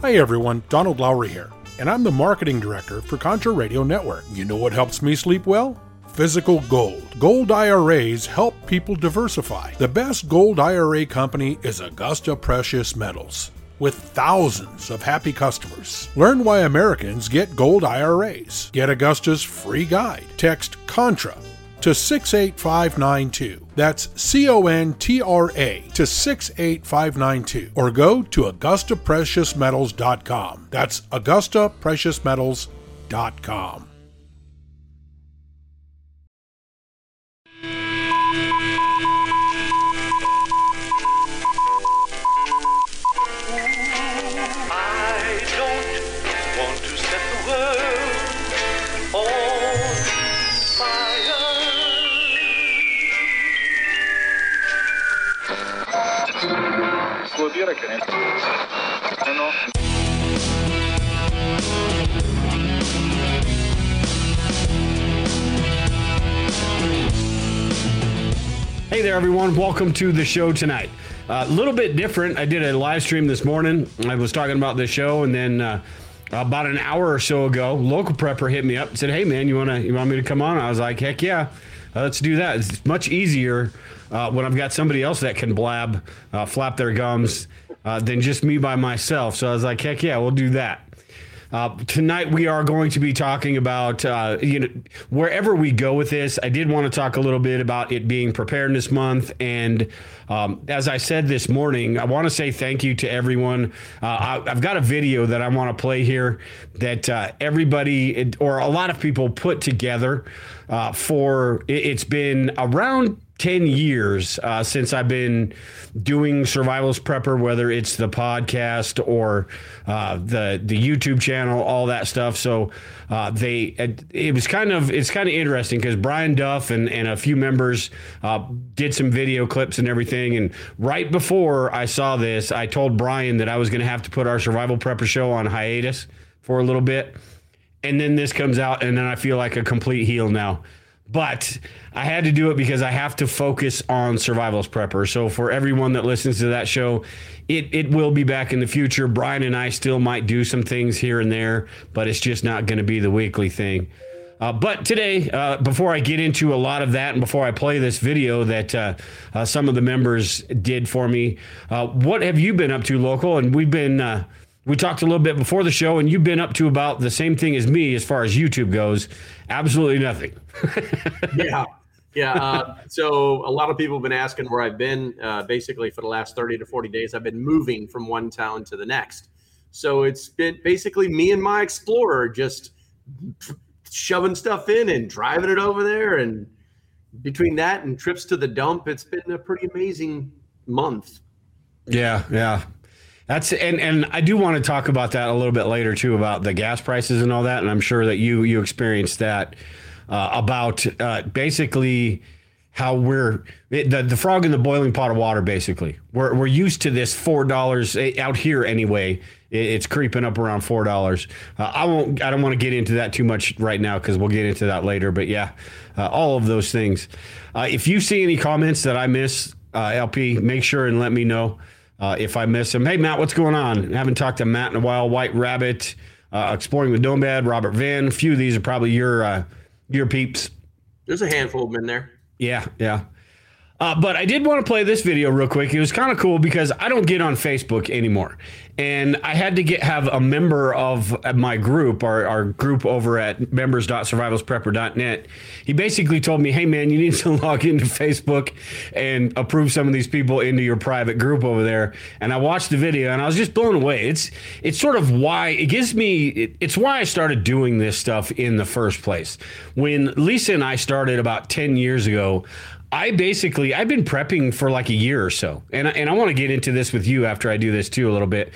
Hi everyone, Donald Lowry here, and I'm the marketing director for Contra Radio Network. You know what helps me sleep well? Physical gold. Gold IRAs help people diversify. The best gold IRA company is Augusta Precious Metals. With thousands of happy customers. Learn why Americans get gold IRAs. Get Augusta's free guide. Text CONTRA to 68592. That's C O N T R A to 68592. Or go to AugustaPreciousMetals.com. That's AugustaPreciousMetals.com. Vuol dire che ne no. Hey there, everyone. Welcome to the show tonight. A little bit different. I did a live stream this morning. I was talking about this show, and then uh, about an hour or so ago, local prepper hit me up and said, "Hey, man, you wanna you want me to come on?" I was like, "Heck yeah, uh, let's do that." It's much easier uh, when I've got somebody else that can blab, uh, flap their gums, uh, than just me by myself. So I was like, "Heck yeah, we'll do that." Uh, tonight we are going to be talking about uh, you know wherever we go with this. I did want to talk a little bit about it being Preparedness Month, and um, as I said this morning, I want to say thank you to everyone. Uh, I, I've got a video that I want to play here that uh, everybody or a lot of people put together uh, for. it- It's been around 10 years uh, since I've been doing Survivalist Prepper, whether it's the podcast or uh, the the YouTube channel, all that stuff. So uh, they it, it was kind of it's kind of interesting because Brian Duff and, and a few members uh, did some video clips and everything. And right before I saw this, I told Brian that I was going to have to put our Survival Prepper show on hiatus for a little bit. And then this comes out, and then I feel like a complete heel now but I had to do it because I have to focus on Survivalist Prepper. So for everyone that listens to that show, it it will be back in the future. Brian and I still might do some things here and there, but it's just not going to be the weekly thing. Uh, but today, uh, before I get into a lot of that and before I play this video that uh, uh, some of the members did for me, uh, what have you been up to, local? And we've been. We talked a little bit before the show, and you've been up to about the same thing as me as far as YouTube goes. Absolutely nothing. yeah yeah uh, so a lot of people have been asking where i've been uh, basically for the last 30 to 40 days i've been moving from one town to the next so it's been basically me and my explorer just shoving stuff in and driving it over there and between that and trips to the dump it's been a pretty amazing month Yeah, yeah. That's and and I do want to talk about that a little bit later too about the gas prices and all that, and I'm sure that you you experienced that uh, about uh, basically how we're it, the the frog in the boiling pot of water. Basically, we're we're used to this four dollars out here anyway. It, it's creeping up around four dollars. Uh, I won't. I don't want to get into that too much right now because we'll get into that later. But yeah, uh, all of those things. Uh, if you see any comments that I miss, uh, LP, make sure and let me know. Uh, if I miss him, hey Matt, what's going on? haven't talked to Matt in a while. White Rabbit, uh, exploring with Nomad, Robert Van. A few of these are probably your uh, your peeps. there's a handful of them in there Yeah, yeah. Uh, but I did want to play this video real quick. It was kind of cool because I don't get on Facebook anymore, and I had to get have a member of my group, our, our group over at members.survivalistprepper.net. He basically told me, "Hey man, you need to log into Facebook and approve some of these people into your private group over there." And I watched the video, and I was just blown away. It's it's sort of why it gives me. It, it's why I started doing this stuff in the first place. When Lisa and I started about ten years ago. I basically I've been prepping for like a year or so, and I, and I want to get into this with you after I do this too a little bit.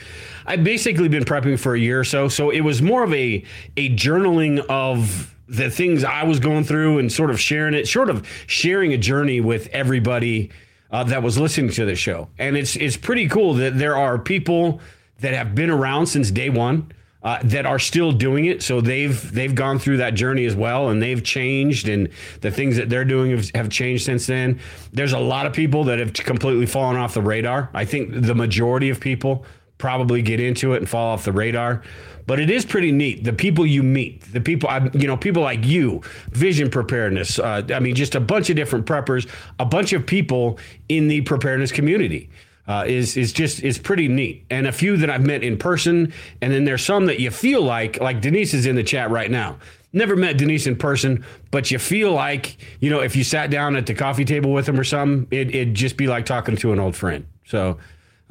I've basically been prepping for a year or so, so it was more of a a journaling of the things I was going through and sort of sharing it, sort of sharing a journey with everybody uh, that was listening to the show. And it's it's pretty cool that there are people that have been around since day one uh, that are still doing it. So they've they've gone through that journey as well, and they've changed, and the things that they're doing have, have changed since then. There's a lot of people that have completely fallen off the radar. I think the majority of people probably get into it and fall off the radar. But it is pretty neat. The people you meet, the people, I, you know, people like you, vision preparedness. Uh, I mean, just a bunch of different preppers, a bunch of people in the preparedness community. Uh, is is just is pretty neat, and a few that I've met in person, and then there's some that you feel like like Denise is in the chat right now. Never met Denise in person, but you feel like you know if you sat down at the coffee table with him or something, it, it'd just be like talking to an old friend. So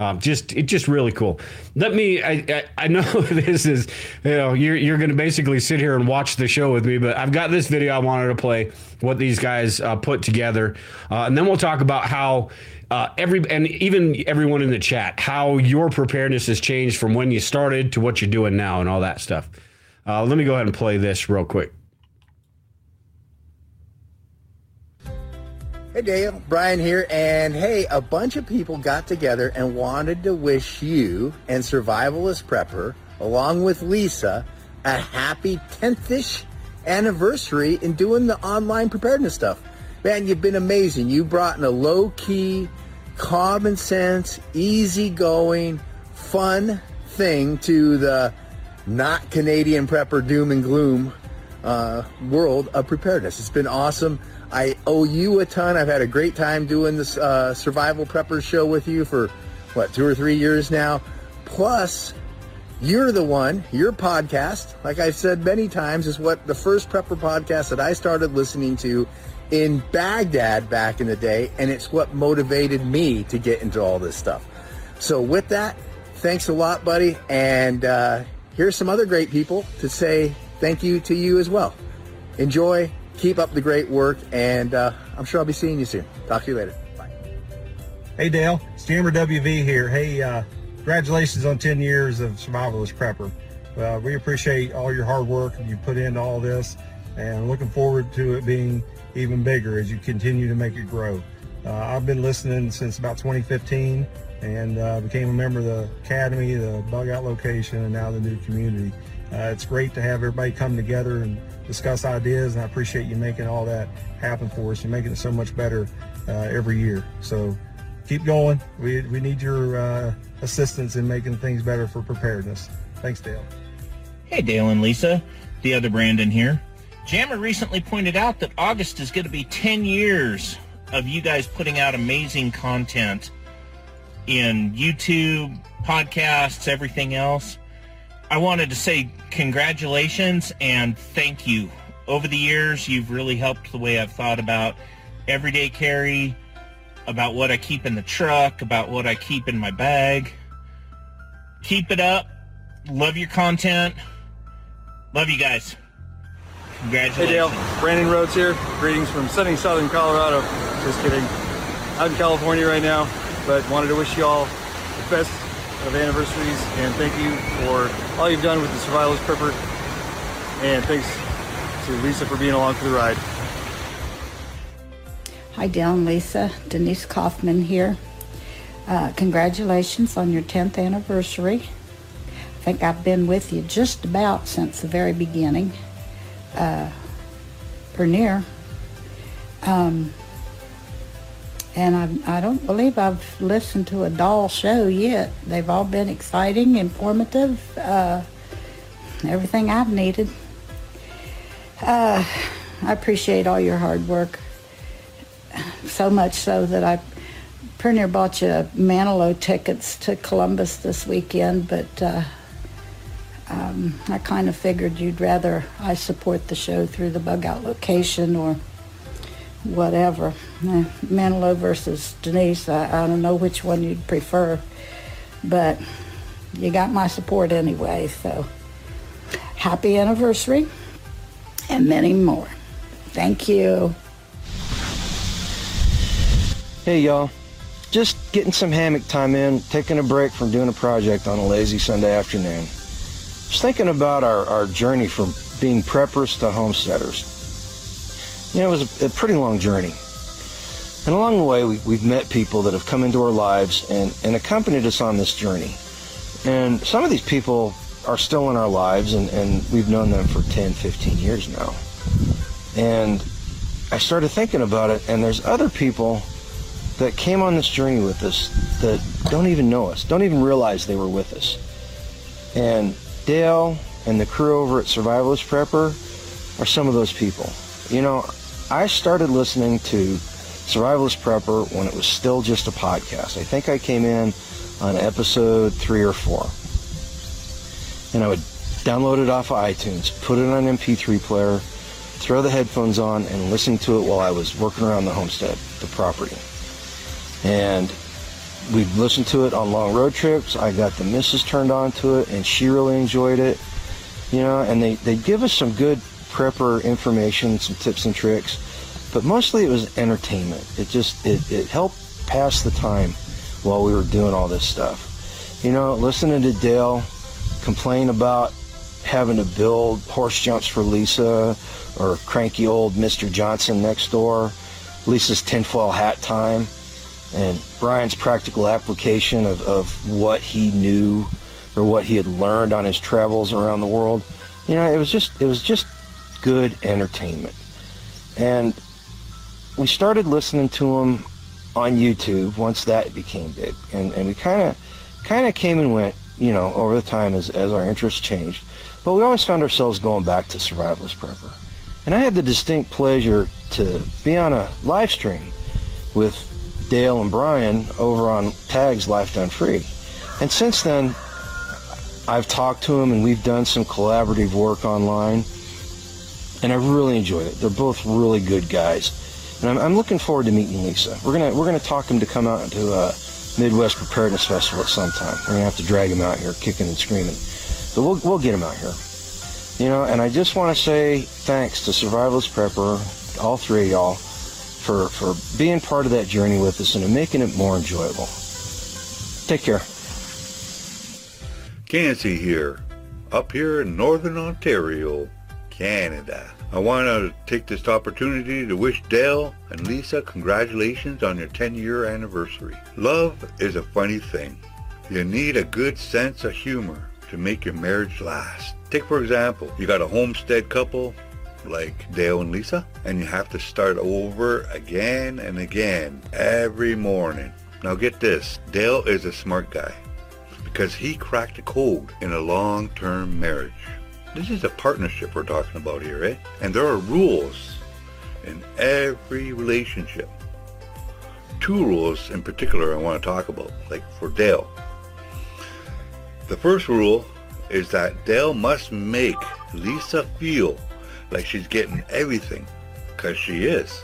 um, just it's just really cool. Let me. I, I, I know this is you know you're you're going to basically sit here and watch the show with me, but I've got this video I wanted to play what these guys uh, put together, uh, and then we'll talk about how. Uh, every and even everyone in the chat, how your preparedness has changed from when you started to what you're doing now, and all that stuff. Uh, let me go ahead and play this real quick. Hey Dale, Brian here, and hey, a bunch of people got together and wanted to wish you and Survivalist Prepper, along with Lisa, a happy 10th-ish anniversary in doing the online preparedness stuff. Man, you've been amazing. You brought in a low-key, common sense, easygoing, fun thing to the not Canadian prepper doom and gloom uh, world of preparedness. It's been awesome. I owe you a ton. I've had a great time doing this uh, survival preppers show with you for what two or three years now. Plus, you're the one. Your podcast, like I've said many times, is what the first prepper podcast that I started listening to in Baghdad back in the day, and it's what motivated me to get into all this stuff. So, with that, thanks a lot, buddy. And uh, here's some other great people to say thank you to you as well. Enjoy keep up the great work, and uh, I'm sure I'll be seeing you soon. Talk to you later. Bye. Hey Dale, it's Jammer WV here. Hey, uh, congratulations on 10 years of Survivalist Prepper. Uh, we appreciate all your hard work you put into all this, and looking forward to it being even bigger as you continue to make it grow. Uh, I've been listening since about 2015 and uh, became a member of the Academy, the Bug Out location, and now the new community. Uh, it's great to have everybody come together and discuss ideas, and I appreciate you making all that happen for us. You're making it so much better uh, every year. So keep going. We, we need your uh, assistance in making things better for preparedness. Thanks, Dale. Hey, Dale and Lisa. The other Brandon here. Jammer recently pointed out that August is going to be 10 years of you guys putting out amazing content in YouTube, podcasts, everything else. I wanted to say congratulations and thank you. Over the years, you've really helped the way I've thought about everyday carry, about what I keep in the truck, about what I keep in my bag. Keep it up. Love your content. Love you guys. Congratulations. Hey Dale, Brandon Rhodes here. Greetings from sunny southern Colorado. Just kidding. Out in California right now, but wanted to wish you all the best of anniversaries and thank you for all you've done with the Survivalist Prepper. And thanks to Lisa for being along for the ride. Hi, Dale and Lisa. Denise Kaufman here. Uh, congratulations on your 10th anniversary. I think I've been with you just about since the very beginning, uh, near. Um, and I, I don't believe I've listened to a doll show yet. They've all been exciting, informative, uh, everything I've needed. Uh, I appreciate all your hard work. So much so that I pretty near bought you Manilow tickets to Columbus this weekend, but uh, um, I kind of figured you'd rather I support the show through the bug out location or whatever. Uh, Manilow versus Denise, I, I don't know which one you'd prefer, but you got my support anyway, so happy anniversary and many more. Thank you. Hey y'all, just getting some hammock time in, taking a break from doing a project on a lazy Sunday afternoon. Just thinking about our, our journey from being preppers to homesteaders. You know, it was a, a pretty long journey. And along the way, we, we've met people that have come into our lives and, and accompanied us on this journey. And some of these people are still in our lives, and, and we've known them for 10, 15 years now. And I started thinking about it, and there's other people that came on this journey with us that don't even know us, don't even realize they were with us. And Dale and the crew over at Survivalist Prepper are some of those people. You know, I started listening to Survivalist Prepper when it was still just a podcast. I think I came in on episode three or four. And I would download it off of iTunes, put it on an MP3 player, throw the headphones on, and listen to it while I was working around the homestead, the property. And we'd listen to it on long road trips. I got the missus turned on to it, and she really enjoyed it. You know, and they, they give us some good prepper information, some tips and tricks, but mostly it was entertainment. It just, it, it helped pass the time while we were doing all this stuff. You know, listening to Dale complain about having to build horse jumps for Lisa or cranky old Mr. Johnson next door, Lisa's tinfoil hat time, and Brian's practical application of, of what he knew or what he had learned on his travels around the world. You know, it was just it was just good entertainment. And we started listening to him on YouTube once that became big. And and we kind of kind of came and went, you know, over the time as as our interests changed. But we always found ourselves going back to Survivalist Prepper. And I had the distinct pleasure to be on a live stream with Dale and Brian over on Tag's Life Done Free. And since then, I've talked to them and we've done some collaborative work online. And I really enjoyed it. They're both really good guys. And I'm, I'm looking forward to meeting Lisa. We're gonna we're gonna talk him to come out to a Midwest Preparedness Festival at some time. We're gonna have to drag him out here, kicking and screaming. But we'll we'll get him out here. You know, and I just want to say thanks to Survivalist Prepper, all three of y'all, for for being part of that journey with us and making it more enjoyable. Take care. Cancy here, up here in Northern Ontario, Canada. I want to take this opportunity to wish Dale and Lisa congratulations on your 10-year anniversary. Love is a funny thing. You need a good sense of humor to make your marriage last. Take for example, you got a homestead couple like Dale and Lisa, and you have to start over again and again every morning. Now get this, Dale is a smart guy because he cracked a code in a long-term marriage. This is a partnership we're talking about here, eh? And there are rules in every relationship. Two rules in particular I want to talk about, like for Dale. The first rule is that Dale must make Lisa feel like she's getting everything, because she is.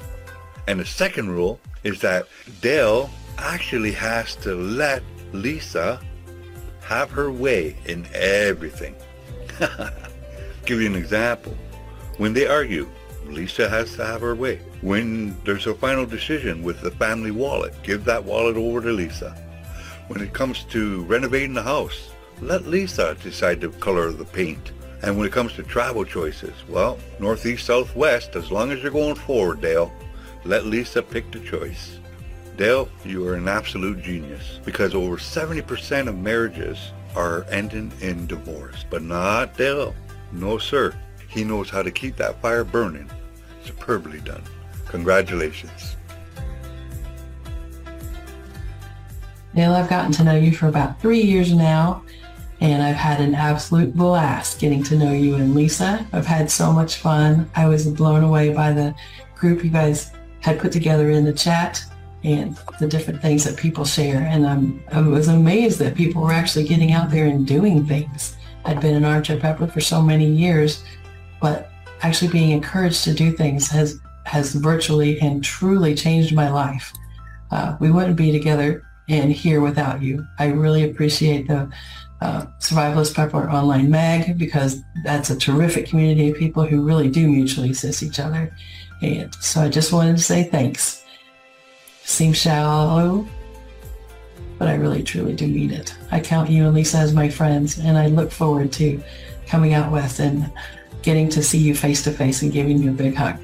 And the second rule is that Dale actually has to let Lisa have her way in everything. Give you an example. When they argue, Lisa has to have her way. When there's a final decision with the family wallet, give that wallet over to Lisa. When it comes to renovating the house, let Lisa decide the color of the paint. And when it comes to travel choices, well, northeast, southwest, as long as you're going forward, Dale, let Lisa pick the choice. Dale, you are an absolute genius because over 70% of marriages are ending in divorce. But not Dale. No, sir. He knows how to keep that fire burning. Superbly done. Congratulations. Dale, I've gotten to know you for about three years now, and I've had an absolute blast getting to know you and Lisa. I've had so much fun. I was blown away by the group you guys had put together in the chat and the different things that people share. And I'm, I was amazed that people were actually getting out there and doing things. I'd been an armchair prepper for so many years, but actually being encouraged to do things has has virtually and truly changed my life. Uh, we wouldn't be together and here without you. I really appreciate the uh, Survivalist Prepper Online Mag because that's a terrific community of people who really do mutually assist each other. And so I just wanted to say thanks. Seems shallow, but I really truly do mean it. I count you and Lisa as my friends, and I look forward to coming out west and getting to see you face to face and giving you a big hug.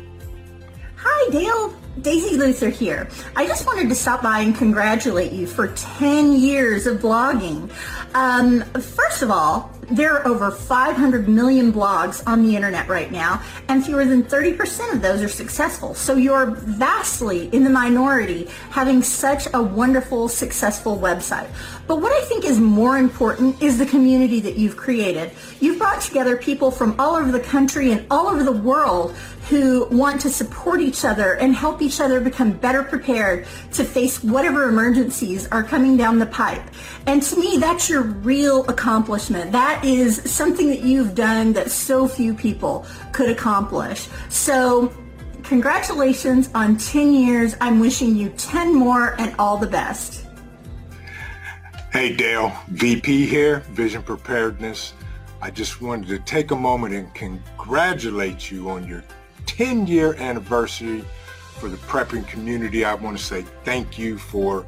Hi, Dale. Daisy Luther here. I just wanted to stop by and congratulate you for 10 years of blogging. Um, first of all, There are over 500 million blogs on the internet right now, and fewer than 30% of those are successful. So you're vastly in the minority having such a wonderful, successful website. But what I think is more important is the community that you've created. You've brought together people from all over the country and all over the world who want to support each other and help each other become better prepared to face whatever emergencies are coming down the pipe. And to me, that's your real accomplishment. That is something that you've done that so few people could accomplish. So congratulations on 10 years. I'm wishing you 10 more and all the best. Hey Dale, VP here, Vision Preparedness. I just wanted to take a moment and congratulate you on your 10 year anniversary for the prepping community. I want to say thank you for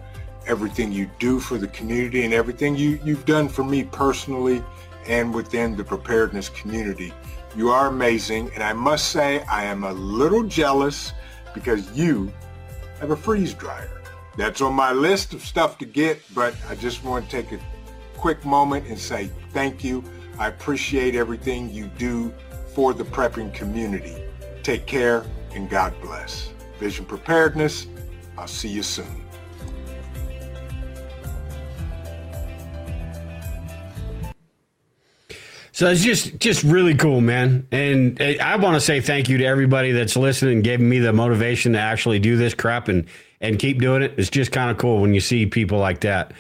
everything you do for the community and everything you, you've done for me personally and within the preparedness community. You are amazing. And I must say, I am a little jealous because you have a freeze dryer. That's on my list of stuff to get, but I just want to take a quick moment and say thank you. I appreciate everything you do for the prepping community. Take care and God bless. Vision Preparedness, I'll see you soon. So it's just just really cool, man. And eh, I want to say thank you to everybody that's listening and giving me the motivation to actually do this crap and and keep doing it. It's just kind of cool when you see people like that.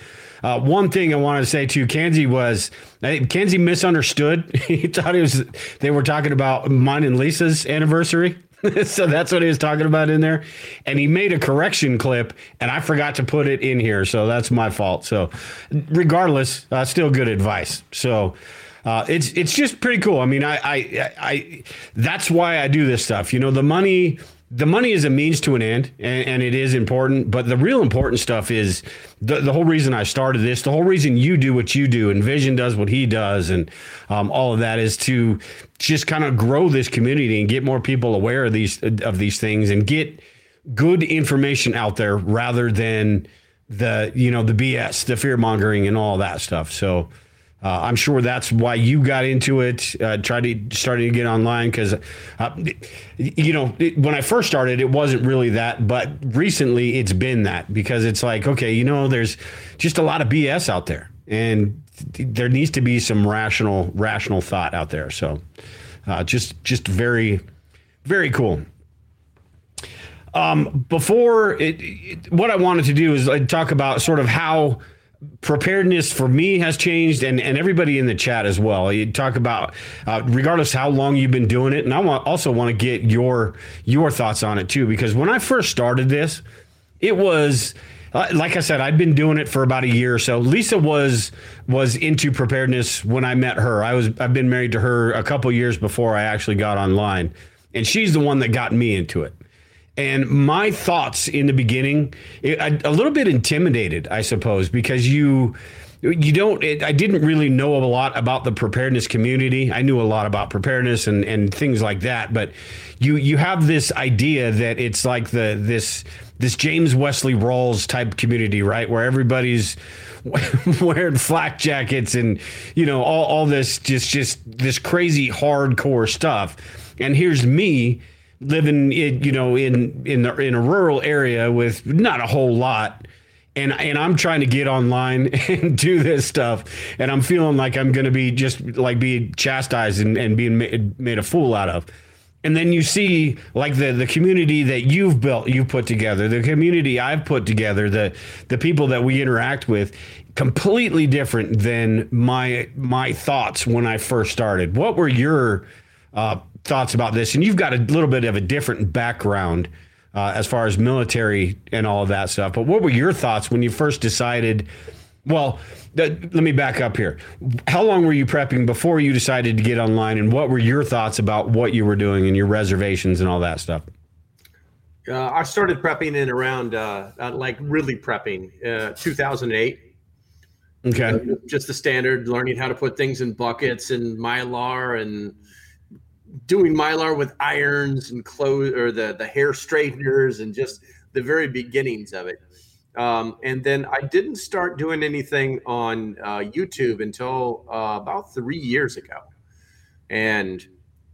Uh, one thing I wanted to say to Kenzie was Kenzie misunderstood. he thought it was they were talking about mine and Lisa's anniversary. so that's what he was talking about in there. And he made a correction clip, and I forgot to put it in here. So that's my fault. So, regardless, uh, still good advice. So, uh, it's it's just pretty cool. I mean, I, I I that's why I do this stuff. You know, the money the money is a means to an end and, and, it is important but the real important stuff is the, the whole reason i started this the whole reason you do what you do and vision does what he does and um, all of that is to just kind of grow this community and get more people aware of these of these things and get good information out there rather than the you know the bs the fear mongering and all that stuff. So uh, I'm sure that's why you got into it. Uh, tried to starting to get online because, uh, you know, it, when I first started, it wasn't really that, but recently it's been that because it's like, okay, you know, there's just a lot of BS out there, and there needs to be some rational, rational thought out there. So, uh, just, just very, very cool. Um, before it, it, what I wanted to do is like, talk about sort of how preparedness for me has changed and, and everybody in the chat as well. You talk about uh, regardless how long you've been doing it and i want, also want to get your your thoughts on it too because when i first started this it was uh, like i said i'd been doing it for about a year or so. Lisa was was into preparedness when i met her. I was i've been married to her a couple years before i actually got online and she's the one that got me into it and my thoughts in the beginning, a little bit intimidated, I suppose, because you you don't it, i didn't really know a lot about the preparedness community. I knew a lot about preparedness and and things like that but you you have this idea that it's like the this this james wesley rawles type community right? Where everybody's wearing flak jackets and you know all, all this just just this crazy hardcore stuff. And here's me living in, you know in in the, in a rural area with not a whole lot. And and I'm trying to get online and do this stuff. And I'm feeling like I'm going to be just like being chastised and, and being made, made a fool out of. And then you see like the the community that you've built you've put together the community I've put together the the people that we interact with completely different than my my thoughts when I first started. What were your uh, thoughts about this, and you've got a little bit of a different background uh, as far as military and all of that stuff. But what were your thoughts when you first decided? Well, th- let me back up here. How long were you prepping before you decided to get online, and what were your thoughts about what you were doing and your reservations and all that stuff? Uh, I started prepping in around uh, uh like really prepping uh, 2008. Okay. just the standard, learning how to put things in buckets and mylar and doing mylar with irons and clothes or the the hair straighteners and just the very beginnings of it. Um, and then I didn't start doing anything on uh, YouTube until uh, about three years ago. And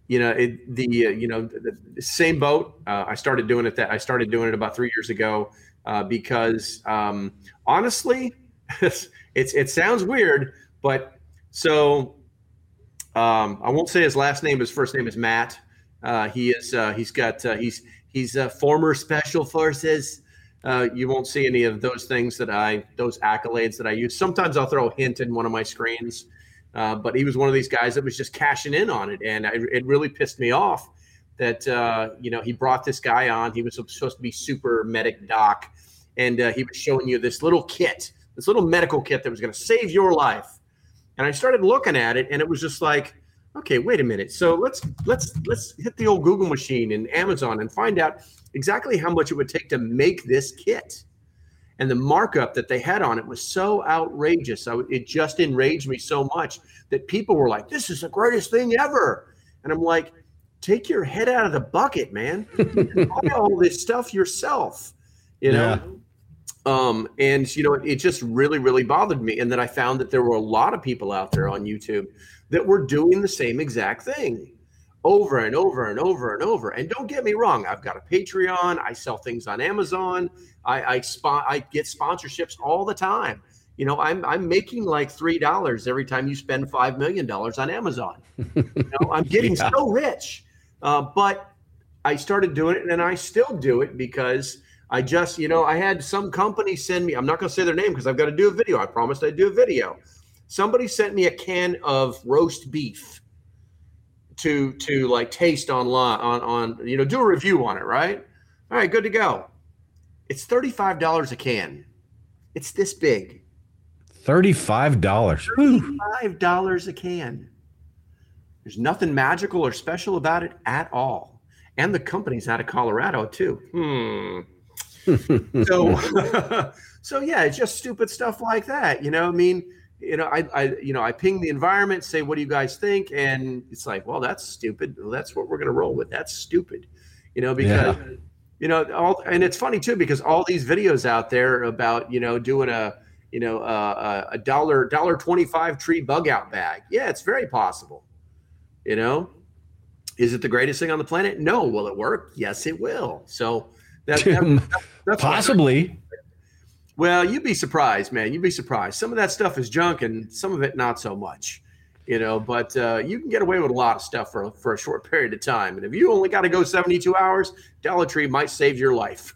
you know, it, the uh, you know the, the same boat. Uh, I started doing it that I started doing it about three years ago uh, because um, honestly, it's it sounds weird, but so um, I won't say his last name. His first name is Matt. Uh, he is uh, he's got uh, he's he's a former special forces. Uh, you won't see any of those things that I those accolades that I use. Sometimes I'll throw a hint in one of my screens, uh, but he was one of these guys that was just cashing in on it, and I, it really pissed me off that uh, you know he brought this guy on. He was supposed to be super medic doc, and he was showing you this little kit, this little medical kit that was going to save your life. And I started looking at it, and it was just like, okay, wait a minute. So let's let's let's hit the old Google machine and Amazon and find out exactly how much it would take to make this kit. And the markup that they had on it was so outrageous. I, it just enraged me so much that people were like, "This is the greatest thing ever," and I'm like, "Take your head out of the bucket, man! buy all this stuff yourself." You know. Um, and you know, it, it just really, really bothered me. And then I found that there were a lot of people out there on YouTube that were doing the same exact thing over and over and over and over. And don't get me wrong, I've got a Patreon. I sell things on Amazon. I I, spot, I get sponsorships all the time. You know, I'm I'm making like three dollars every time you spend five million dollars on Amazon. You know, I'm getting yeah. so rich. Uh, but I started doing it, and I still do it because I just, you know, I had some company send me. I'm not going to say their name because I've got to do a video. I promised I'd do a video. Somebody sent me a can of roast beef to to like taste online on on you know do a review on it right? All right good to go. It's $35 a can. It's this big. $35 $35 a can. There's nothing magical or special about it at all. And the company's out of colorado too. Hmm so so yeah it's just stupid stuff like that you know i mean you know, I, I, you know, I ping the environment, say, what do you guys think? And it's like, well, that's stupid. Well, that's what we're going to roll with. That's stupid, you know, because, yeah. you know, all, and it's funny too, because all these videos out there about, you know, doing a, you know, uh, a dollar, dollar 25 tree bug out bag. Yeah, it's very possible. You know, is it the greatest thing on the planet? No. Will it work? Yes, it will. So that, that that's possibly. Well, you'd be surprised, man. You'd be surprised. Some of that stuff is junk, and some of it not so much. You know, but uh, you can get away with a lot of stuff for for a short period of time. And if you only got to go seventy two hours, Dollar Tree might save your life.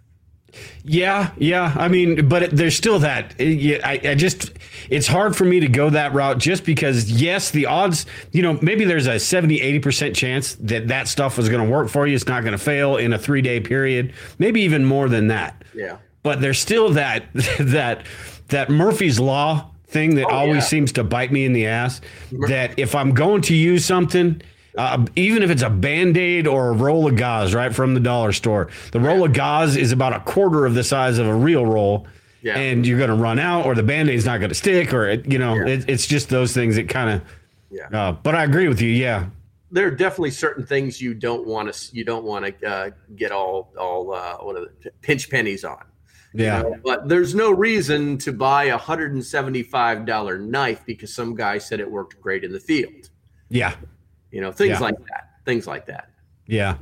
Yeah, yeah. I mean, but there's still that. I, I just, it's hard for me to go that route just because, yes, the odds, you know, maybe there's a 70, 80% chance that that stuff was going to work for you. It's not going to fail in a three day period, maybe even more than that. Yeah but there's still that that that Murphy's law thing that oh, always yeah. seems to bite me in the ass. That if I'm going to use something, uh, even if it's a band aid or a roll of gauze, right from the dollar store, the roll of gauze is about a quarter of the size of a real roll. Yeah. And you're going to run out, or the band aid's not going to stick, or it, you know, yeah. it, it's just those things that kind of. Yeah. Uh, but I agree with you. Yeah. There are definitely certain things you don't want to you don't want to uh, get all all uh, what are the pinch pennies on. Yeah. You know, but there's no reason to buy a $175 knife because some guy said it worked great in the field. Yeah. You know, things yeah. like that. Things like that. Yeah.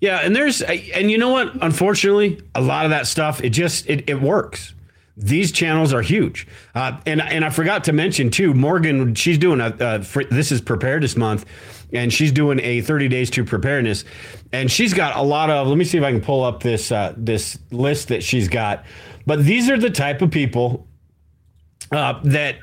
Yeah, and there's and you know what? Unfortunately, a lot of that stuff it just it, it works. These channels are huge, uh, and and I forgot to mention too. Morgan, she's doing a uh, for, this is preparedness month, and she's doing a 30 days to preparedness and she's got a lot of let me see if i can pull up this uh, this list that she's got but these are the type of people uh, that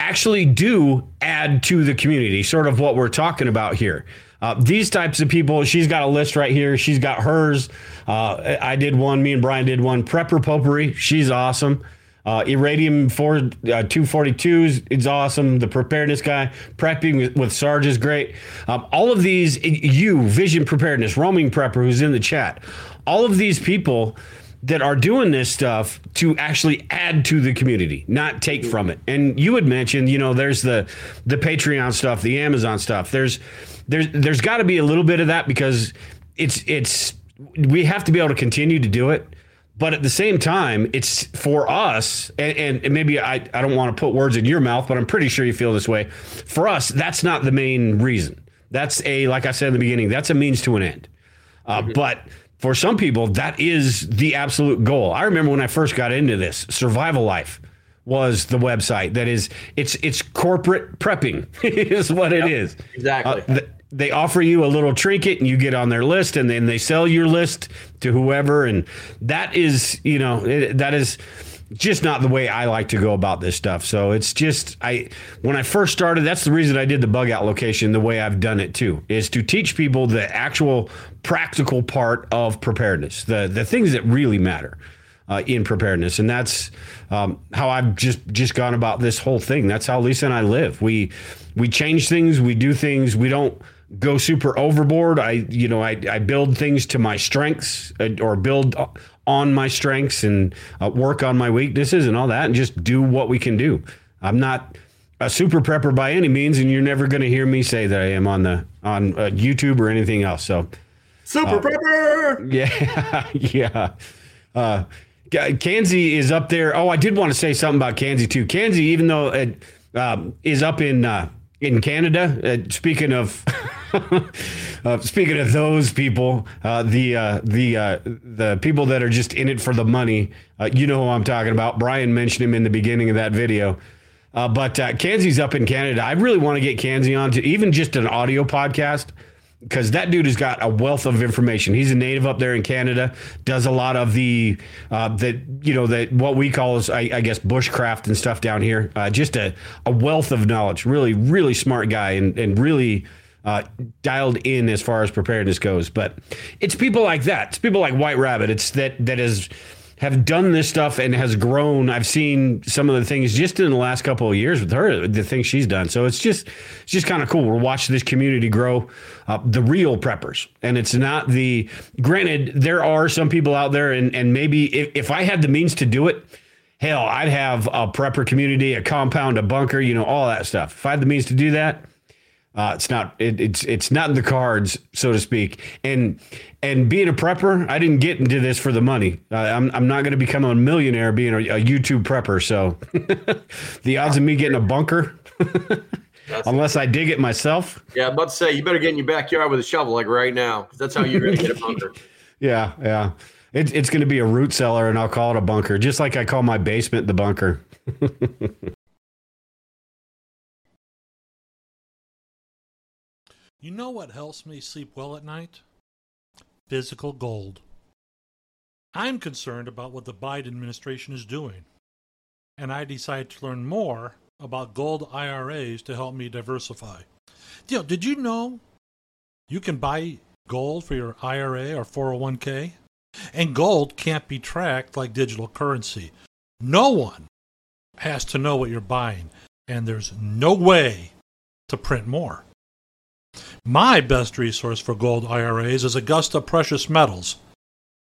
actually do add to the community sort of what we're talking about here. Uh, these types of people she's got a list right here. She's got hers. Uh, i did one me and brian did one. Prepper Potpourri she's awesome. Uh, Irradium 4 uh, 242s is awesome. The preparedness guy, prepping with, with Sarge is great. Um, all of these, you, Vision Preparedness, Roaming Prepper, who's in the chat, all of these people that are doing this stuff to actually add to the community, not take from it. And you had mentioned, you know, there's the the Patreon stuff, the Amazon stuff. There's there's there's got to be a little bit of that because it's it's we have to be able to continue to do it But at the same time, it's for us, and, and maybe I, I don't want to put words in your mouth, but I'm pretty sure you feel this way. For us, that's not the main reason. That's a, like I said in the beginning, that's a means to an end. Uh, But for some people, that is the absolute goal. I remember when I first got into this, Survival Life was the website that is it's it's corporate prepping is what it is exactly. Uh, th- they offer you a little trinket and you get on their list and then they sell your list to whoever and that is you know it, that is just not the way I like to go about this stuff. So it's just I when I first started, that's the reason I did the bug out location the way I've done it too, is to teach people the actual practical part of preparedness, the the things that really matter uh, in preparedness, and that's um, how I've just just gone about this whole thing. That's how Lisa and I live. We we change things, we do things, we don't go super overboard. I you know I I build things to my strengths uh, or build on my strengths and uh, work on my weaknesses and all that, and just do what we can do. I'm not a super prepper by any means, and you're never going to hear me say that I am on the on uh, YouTube or anything else. So Super Uh, prepper. yeah, yeah. Uh, is up there. Oh, I did want to say something about Kanzi too. Kanzi, even though it um, is up in uh, in Canada. Uh, speaking of. Uh, speaking of those people, uh, the uh, the uh, the people that are just in it for the money, uh, you know who I'm talking about. Brian mentioned him in the beginning of that video. Uh, but uh, Kanzi's up in Canada. I really want to get Kanzi on to even just an audio podcast because that dude has got a wealth of information. He's a native up there in Canada. Does a lot of the uh, that you know that what we call is I, I guess bushcraft and stuff down here. Uh, just a, a wealth of knowledge. Really, really smart guy and and really. Uh, dialed in as far as preparedness goes, but it's people like that. It's people like White Rabbit. It's that that is have done this stuff and has grown. I've seen some of the things just in the last couple of years with her, the things she's done. So it's just, it's just kind of cool. We're watching this community grow, uh, the real preppers. And it's not the, granted, there are some people out there, and, and maybe if, if I had the means to do it, hell, I'd have a prepper community, a compound, a bunker, you know, all that stuff. If I had the means to do that, uh, it's not it, it's it's not in the cards, so to speak. And and being a prepper, I didn't get into this for the money. Uh, I'm I'm not going to become a millionaire being a, a YouTube prepper. So the odds of me getting a bunker, unless I dig it myself, Yeah, I'm about to say you better get in your backyard with a shovel like right now. That's how you're going to get a bunker. yeah, yeah. It, it's going to be a root cellar, and I'll call it a bunker, just like I call my basement the bunker. You know what helps me sleep well at night? Physical gold. I'm concerned about what the Biden administration is doing, and I decided to learn more about gold IRAs to help me diversify. You did you know you can buy gold for your IRA or 401k? And gold can't be tracked like digital currency. No one has to know what you're buying, and there's no way to print more. My best resource for gold IRAs is Augusta Precious Metals.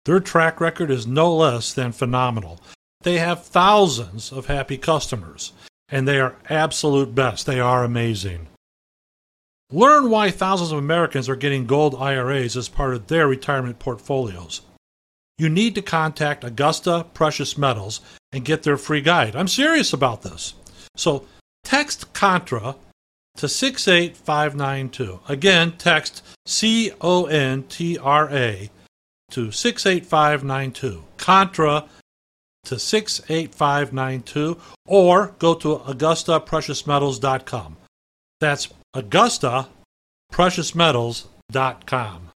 Their track record is no less than phenomenal. They have thousands of happy customers, and they are absolute best. They are amazing. Learn why thousands of Americans are getting gold IRAs as part of their retirement portfolios. You need to contact Augusta Precious Metals and get their free guide. I'm serious about this. So text Contra to 68592. Again, text C O N T R A to 68592. Contra to 68592 or go to AugustaPreciousMetals.com. That's AugustaPreciousMetals.com.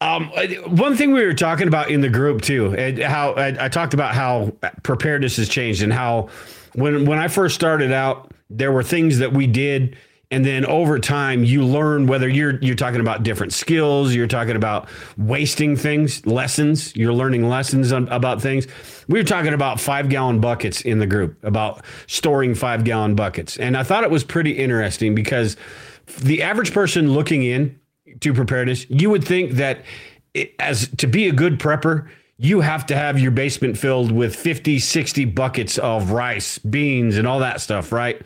Um, one thing we were talking about in the group too, and how I, I talked about how preparedness has changed and how when when I first started out, there were things that we did, and then over time you learn whether you're you're talking about different skills, you're talking about wasting things, lessons, you're learning lessons on, about things. We were talking about five gallon buckets in the group about storing five gallon buckets, and I thought it was pretty interesting because the average person looking in to preparedness, you would think that it, as to be a good prepper, you have to have your basement filled with 50, 60 buckets of rice, beans, and all that stuff, right?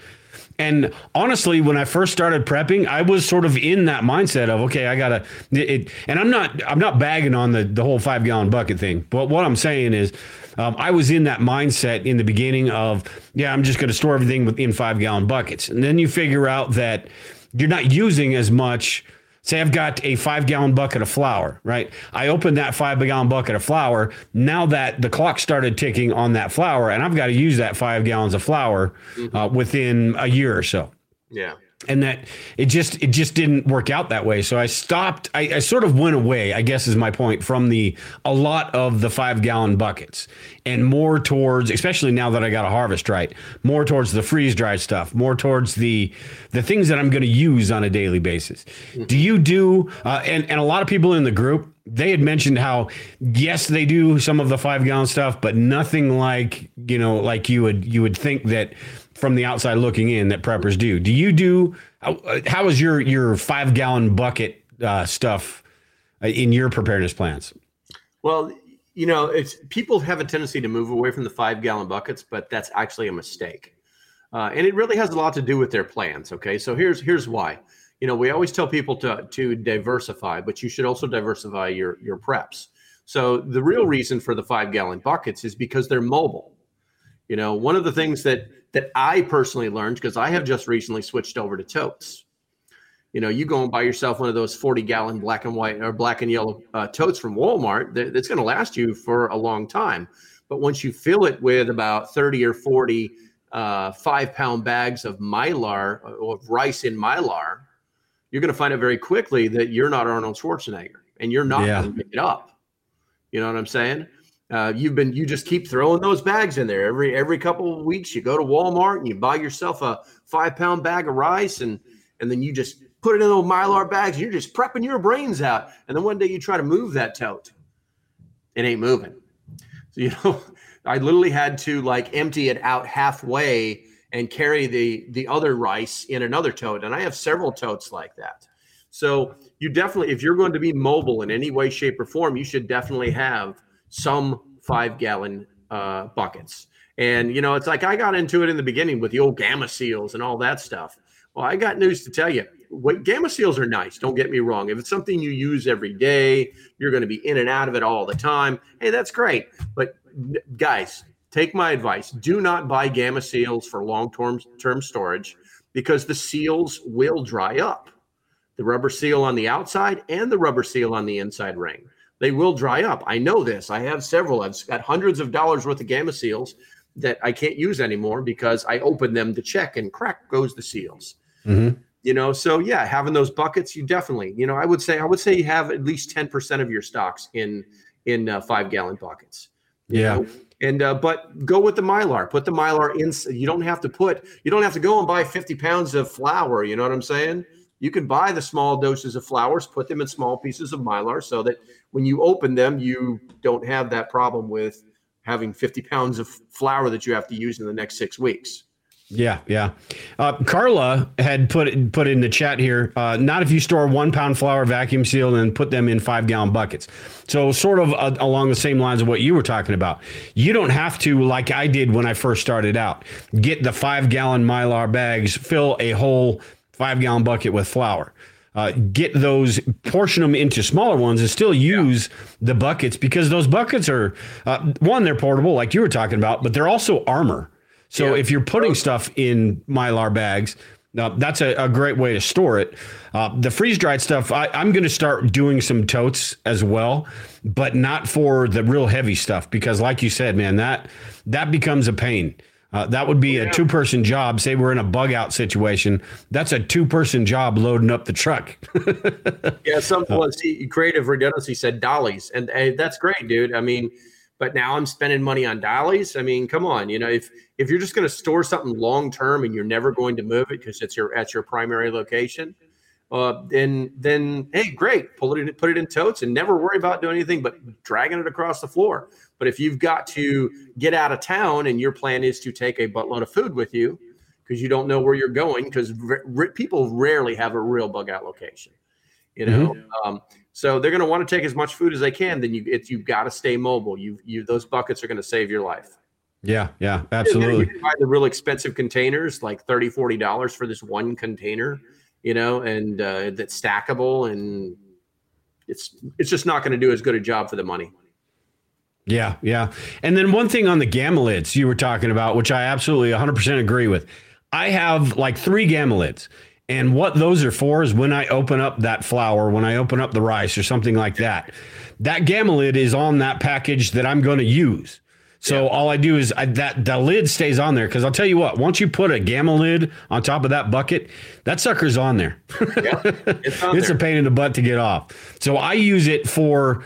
And honestly, when I first started prepping, I was sort of in that mindset of okay, I gotta it. And I'm not I'm not bagging on the the whole five gallon bucket thing, but what I'm saying is. Um, I was in that mindset in the beginning of, yeah, I'm just to store everything within five gallon buckets. And then you figure out that you're not using as much Say I've got a five gallon bucket of flour, right? I opened that five gallon bucket of flour. Now that the clock started ticking on that flour, and I've got to use that five gallons of flour uh, within a year or so Yeah. And that it just it just didn't work out that way. So i stopped I, I sort of went away i guess is my point from the a lot of the five gallon buckets and more towards especially now that i got a harvest right more towards the freeze dried stuff more towards the the things that i'm going to use on a daily basis. Do you do uh, and and a lot of people in the group they had mentioned how yes they do some of the five gallon stuff but nothing like you know like you would you would think that from the outside looking in that preppers do. Do you do? How, is your your five gallon bucket uh, stuff uh, in your preparedness plans? Well, you know, it's people have a tendency to move away from the five gallon buckets, but that's actually a mistake. Uh, and it really has a lot to do with their plans. Okay, so here's here's why. You know, we always tell people to to diversify, but you should also diversify your your preps. So the real reason for the five gallon buckets is because they're mobile. You know, one of the things that that I personally learned because I have just recently switched over to totes. You know, you go and buy yourself one of those 40 gallon black and white or black and yellow uh, totes from Walmart, that, that's going to last you for a long time. But once you fill it with about 30 or 40 uh, five pound bags of mylar, uh, of rice in mylar, you're going to find out very quickly that you're not Arnold Schwarzenegger and you're not Yeah. going to pick it up. You know what I'm saying? Uh, you've been you just keep throwing those bags in there every every couple of weeks. You go to Walmart and you buy yourself a five pound bag of rice and and then you just put it in little mylar bags. You're just prepping your brains out. And then one day you try to move that tote, it ain't moving. So you know, I literally had to like empty it out halfway and carry the the other rice in another tote. And I have several totes like that. So you definitely, if you're going to be mobile in any way, shape, or form, you should definitely have some five gallon uh, buckets. And you know, it's like I got into it in the beginning with the old gamma seals and all that stuff. Well, I got news to tell you. What gamma seals are nice. Don't get me wrong. If it's something you use every day, you're going to be in and out of it all the time. Hey, that's great. But guys, take my advice. Do not buy gamma seals for long-term term storage because the seals will dry up. The rubber seal on the outside and the rubber seal on the inside ring. They will dry up. I know this. I have several. I've got hundreds of dollars worth of gamma seals that I can't use anymore because I open them to check and crack goes the seals Mm-hmm. you know so yeah having those buckets you definitely you know i would say i would say you have at least 10% of your stocks in in uh, five gallon buckets Yeah. know? and uh, but go with the mylar put the mylar in you don't have to put you don't have to go and buy 50 pounds of flour you know what i'm saying you can buy the small doses of flowers. put them in small pieces of mylar so that when you open them you don't have that problem with having 50 pounds of flour that you have to use in the next six weeks Yeah, yeah. Uh, Carla had put put in the chat here. Uh, not if you store one pound flour vacuum sealed and put them in five gallon buckets. So sort of uh, along the same lines of what you were talking about. You don't have to like I did when I first started out. Get the five gallon mylar bags, fill a whole five gallon bucket with flour. Uh, get those, portion them into smaller ones, and still use the buckets because those buckets are uh, one, they're portable, like you were talking about, but they're also armor. So if you're putting stuff in mylar bags, uh, that's a, a great way to store it. Uh, the freeze dried stuff, I, I'm going to start doing some totes as well, but not for the real heavy stuff because, like you said, man, that that becomes a pain. Uh, that would be a two person job. Say we're in a bug out situation. That's a two person job loading up the truck. Yeah, some well, see, creative redundancy said dollies, and uh, that's great, dude. I mean, but now I'm spending money on dollies. I mean, come on, you know, if if you're just going to store something long term and you're never going to move it because it's your at your primary location, uh, then then hey, great, pull it in, put it in totes, and never worry about doing anything but dragging it across the floor. But if you've got to get out of town and your plan is to take a buttload of food with you because you don't know where you're going, because people rarely have a real bug out location you know? Um, so they're going to want to take as much food as they can then you it's you've got to stay mobile. You you those buckets are going to save your life. Yeah, yeah, absolutely. You can buy the real expensive containers, like $30, $40 for this one container, you know, and uh, that's stackable, and it's it's just not going to do as good a job for the money. Yeah, yeah. And then one thing on the gamma lids you were talking about, which I absolutely 100% agree with. I have like three gamma lids. And what those are for is when I open up that flour, when I open up the rice or something like that, that gamma lid is on that package that I'm going to use. So all I do is I, that the lid stays on there because I'll tell you what, once you put a gamma lid on top of that bucket, that sucker's on there. It's, on it's there. a pain in the butt to get off. So I use it for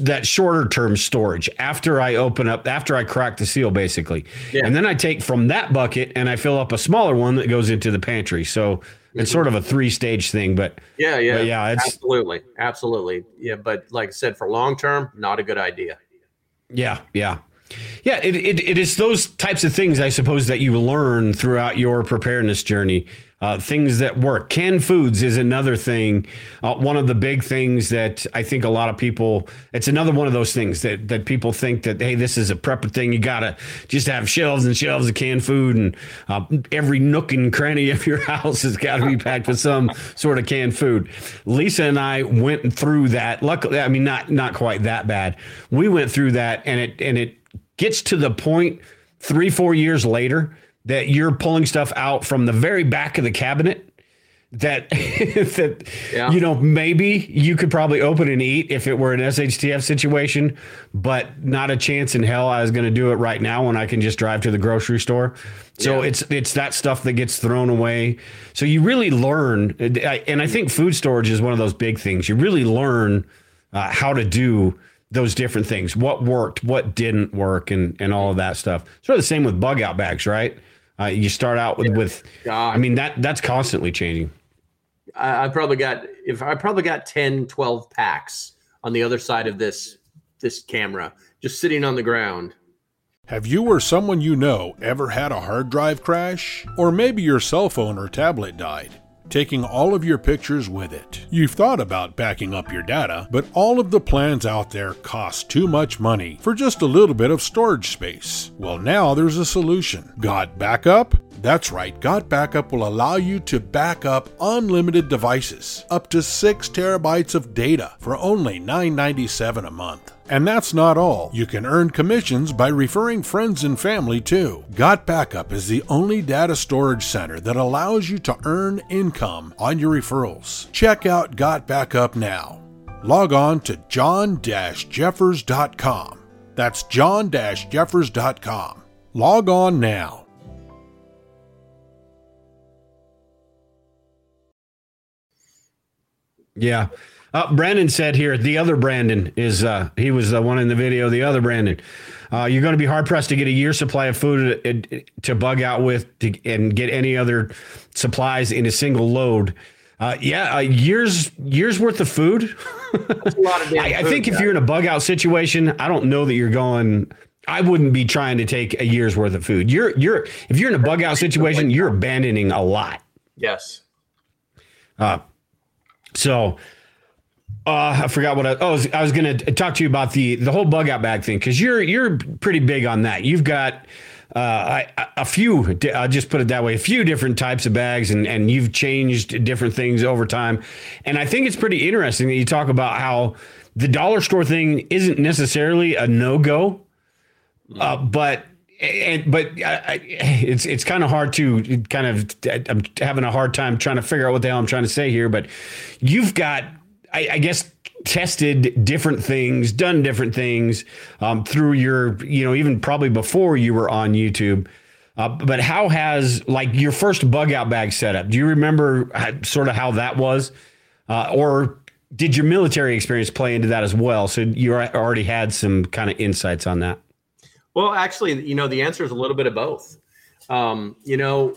that shorter term storage after I open up, after I crack the seal, basically. And then I take from that bucket and I fill up a smaller one that goes into the pantry. So it's mm-hmm. sort of a three stage thing, but Yeah, yeah, but yeah, it's absolutely, absolutely. Yeah, but like I said, for long term, not a good idea. Yeah, yeah. Yeah, it, it, it is those types of things, I suppose, that you learn throughout your preparedness journey. Uh, things that work. Canned foods is another thing. Uh, one of the big things that I think a lot of people, it's another one of those things that, that people think that, hey, this is a prepper thing. You got to just have shelves and shelves of canned food, and uh, every nook and cranny of your house has got to be packed with some sort of canned food. Lisa and I went through that. Luckily, I mean, not not quite that bad. We went through that, and it and it gets to the point three four years later that you're pulling stuff out from the very back of the cabinet that that you know maybe you could probably open and eat if it were an SHTF situation, but not a chance in hell I was going to do it right now when I can just drive to the grocery store. So it's it's that stuff that gets thrown away. So you really learn, and I think food storage is one of those big things. You really learn uh, how to do those different things, what worked, what didn't work, and and all of that stuff. Sort of the same with bug out bags, right? Uh, you start out with, with I mean that that's constantly changing. I, I probably got if I probably got 10, 12 packs on the other side of this this camera, just sitting on the ground. Have you or someone you know ever had a hard drive crash? Or maybe your cell phone or tablet died? Taking all of your pictures with it. You've thought about backing up your data, but all of the plans out there cost too much money for just a little bit of storage space. Well, now there's a solution. Got Backup? That's right, Got Backup will allow you to back up unlimited devices, up to 6 terabytes of data for only $9.97 a month. And that's not all. You can earn commissions by referring friends and family too. Got Backup is the only data storage center that allows you to earn income on your referrals. Check out Got Backup now. Log on to john-jeffers.com. That's john-jeffers.com. Log on now. Yeah. Uh, Brandon said here, the other Brandon is, uh, he was the one in the video, the other Brandon. Uh, you're going to be hard pressed to get a year supply of food uh, to bug out with to, and get any other supplies in a single load. Uh, yeah, uh, years years worth of food. That's a lot of damn I, I food, think if you're in a bug out situation, I don't know that you're going. I wouldn't be trying to take a year's worth of food. You're you're if you're in a bug out situation, you're abandoning a lot. Yes. Uh, so uh, I forgot what I, oh, I was, I was going to talk to you about the the whole bug out bag thing because you're you're pretty big on that. You've got uh, few. I'll just put it that way: a few different types of bags, and and you've changed different things over time. And I think it's pretty interesting that you talk about how the dollar store thing isn't necessarily a no go, uh, but and but I, I, it's it's kind of hard to kind of I'm having a hard time trying to figure out what the hell I'm trying to say here. But you've got, I, I guess, tested different things, done different things um, through your, you know, even probably before you were on YouTube. Uh, but how has like your first bug out bag setup? Do you remember how, sort of how that was, uh, or did your military experience play into that as well? So you already had some kind of insights on that. Well, actually, you know, the answer is a little bit of both. Um, you know,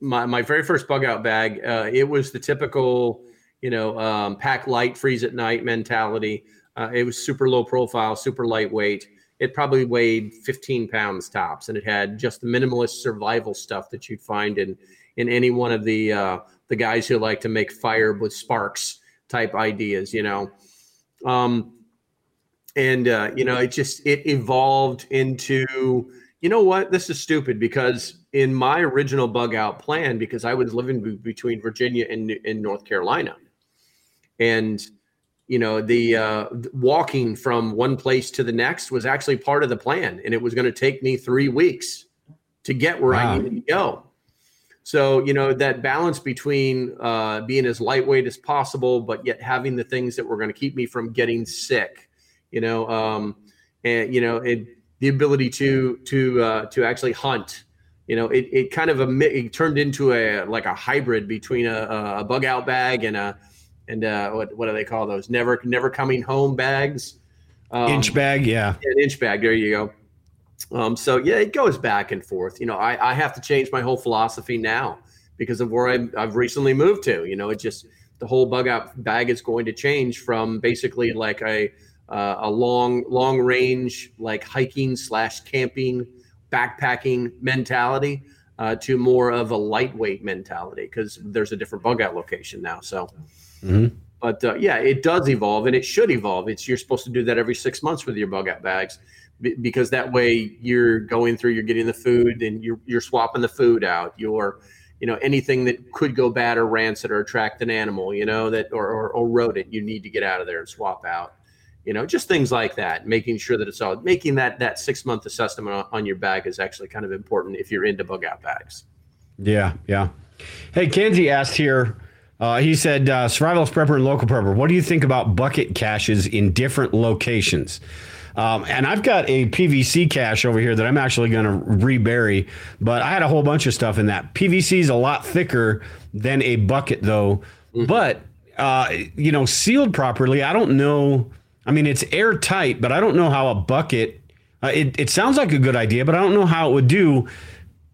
my, my very first bug out bag, uh, it was the typical, you know, um, pack light, freeze at night mentality. Uh, it was super low profile, super lightweight. It probably weighed 15 pounds tops, and it had just the minimalist survival stuff that you'd find in in any one of the uh, the guys who like to make fire with sparks type ideas. You know, um, and uh, you know it just it evolved into you know what? This is stupid because in my original bug out plan, because I was living be- between Virginia and, and North Carolina, and you know the uh, walking from one place to the next was actually part of the plan, and it was going to take me three weeks to get where Wow. I needed to go. So you know that balance between uh, being as lightweight as possible, but yet having the things that were going to keep me from getting sick, you know, um, and you know, it, the ability to to uh, to actually hunt, you know, it, it kind of a it turned into a like a hybrid between a, a bug out bag and a and uh, what what do they call those? Never never coming home bags. Um, Inch bag, yeah. an inch bag. There you go. Um, so yeah, it goes back and forth. You know, I, I have to change my whole philosophy now because of where I, I've recently moved to. You know, it just the whole bug out bag is going to change from basically like a uh, a long long range like hiking slash camping backpacking mentality uh, to more of a lightweight mentality because there's a different bug out location now. So Mm-hmm. but uh, yeah, it does evolve and it should evolve. It's you're supposed to do that every six months with your bug out bags be- because that way you're going through, you're getting the food and you're you're swapping the food out. You're you know anything that could go bad or rancid or attract an animal, you know that or, or, or rodent, you need to get out of there and swap out. You know, just things like that. Making sure that it's all making that that six month assessment on, on your bag is actually kind of important if you're into bug out bags. Yeah, yeah. Hey, Kenzie asked here. Uh, he said, uh, "Survivalist prepper and local prepper. What do you think about bucket caches in different locations?" Um, and I've got a PVC cache over here that I'm actually going to rebury, but I had a whole bunch of stuff in that. PVC is a lot thicker than a bucket, though. But uh, you know, sealed properly, I don't know. I mean, it's airtight, but I don't know how a bucket. Uh, it, it sounds like a good idea, but I don't know how it would do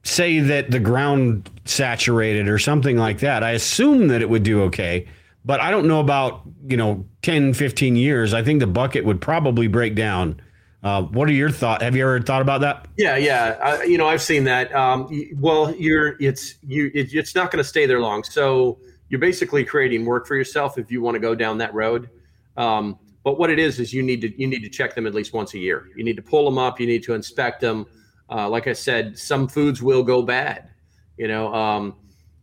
say that the ground saturated or something like that. I assume that it would do okay, but I don't know about, you know, 10, 15 years. I think the bucket would probably break down. Uh, what are your thoughts? Have you ever thought about that? Yeah, yeah. You know, I've seen that. Um, well, you're it's you it, it's not going to stay there long. So you're basically creating work for yourself if you want to go down that road. Um, but what it is is you need to you need to check them at least once a year. You need to pull them up. You need to inspect them. Uh, like I said, some foods will go bad. You know, um,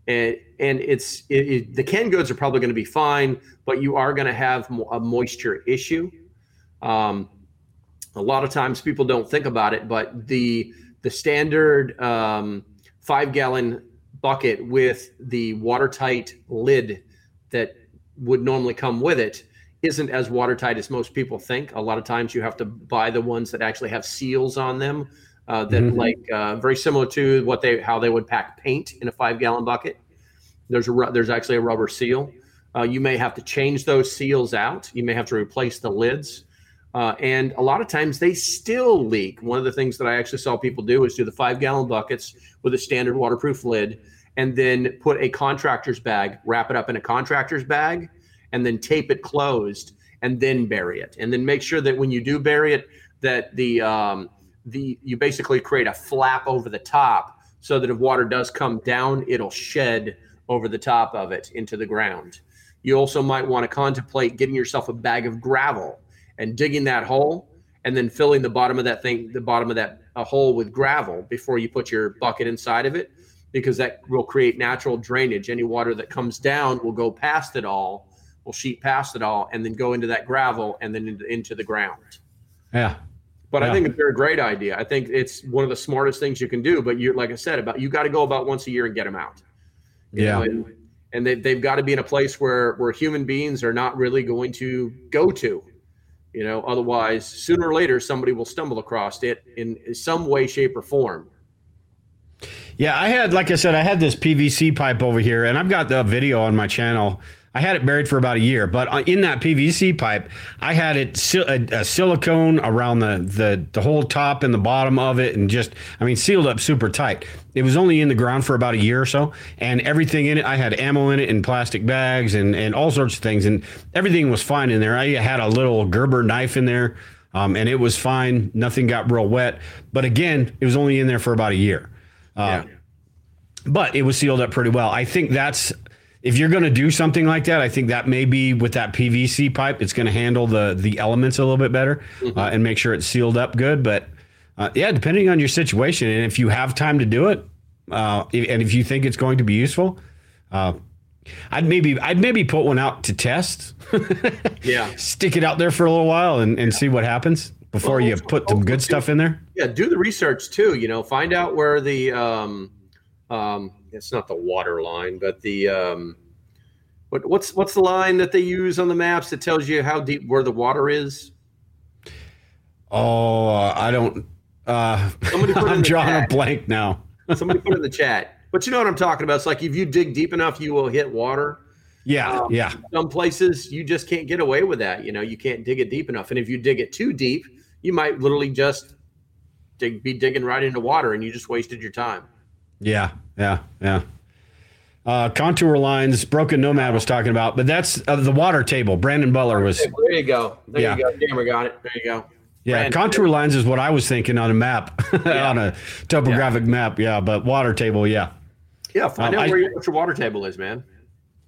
and and it's it, it, the canned goods are probably going to be fine, but you are going to have a moisture issue. Um, a lot of times people don't think about it, but the the standard um, five gallon bucket with the watertight lid that would normally come with it isn't as watertight as most people think. A lot of times you have to buy the ones that actually have seals on them, uh, that Mhm. like uh, very similar to what they how they would pack paint in a five gallon bucket. There's a there's actually a rubber seal. Uh, you may have to change those seals out. You may have to replace the lids. Uh, and a lot of times they still leak. One of the things that I actually saw people do is do the five gallon buckets with a standard waterproof lid and then put a contractor's bag, wrap it up in a contractor's bag, and then tape it closed and then bury it. And then make sure that when you do bury it, that the um, the you basically create a flap over the top so that if water does come down, it'll shed over the top of it into the ground. You also might want to contemplate getting yourself a bag of gravel and digging that hole and then filling the bottom of that thing, the bottom of that a hole with gravel before you put your bucket inside of it, because that will create natural drainage. Any water that comes down will go past it all, will sheet past it all, and then go into that gravel and then into, into the ground. Yeah. But I think they're a great idea. I think it's one of the smartest things you can do. But you're like I said, about you got to go about once a year and get them out. Yeah. know, and, and they, they've got to be in a place where where human beings are not really going to go to. You know, otherwise, sooner or later, somebody will stumble across it in some way, shape, or form. Yeah, I had, like I said, I had this PVC pipe over here, and I've got the video on my channel. I had it buried for about a year, but uh, in that PVC pipe, I had it sil- a, a silicone around the, the the whole top and the bottom of it, and just, I mean, sealed up super tight. It was only in the ground for about a year or so, and everything in it, I had ammo in it in plastic bags and and all sorts of things, and everything was fine in there. I had a little Gerber knife in there, um, and it was fine. Nothing got real wet, but again, it was only in there for about a year. Uh, But it was sealed up pretty well. I think that's if you're going to do something like that. I think that maybe with that PVC pipe, it's going to handle the the elements a little bit better uh, and make sure it's sealed up good. But uh, yeah, depending on your situation, and if you have time to do it, uh, and if you think it's going to be useful, uh, I'd maybe I'd maybe put one out to test. Yeah. Stick it out there for a little while and, and see what happens before you put some good stuff in there. Yeah, do the research too. You know, find out where the um, um, it's not the water line, but the um, what, what's what's the line that they use on the maps that tells you how deep where the water is? Oh, uh, I don't. Uh, Somebody put it in I'm drawing a blank now. Somebody put it in the chat. But you know what I'm talking about. It's like if you dig deep enough, you will hit water. Yeah, Um, yeah. Some places you just can't get away with that. You know, you can't dig it deep enough. And if you dig it too deep, you might literally just dig, be digging right into water, and you just wasted your time. Yeah, yeah, yeah. Uh, contour lines, Broken Nomad was talking about, but that's uh, the water table. Brandon Butler was. There you go. There Yeah. you go. Got it. There you go. Yeah, Brandon. contour lines is what I was thinking on a map, on a topographic map. Yeah, but water table, yeah. Yeah, find Um, out I- where your, what your water table is, man.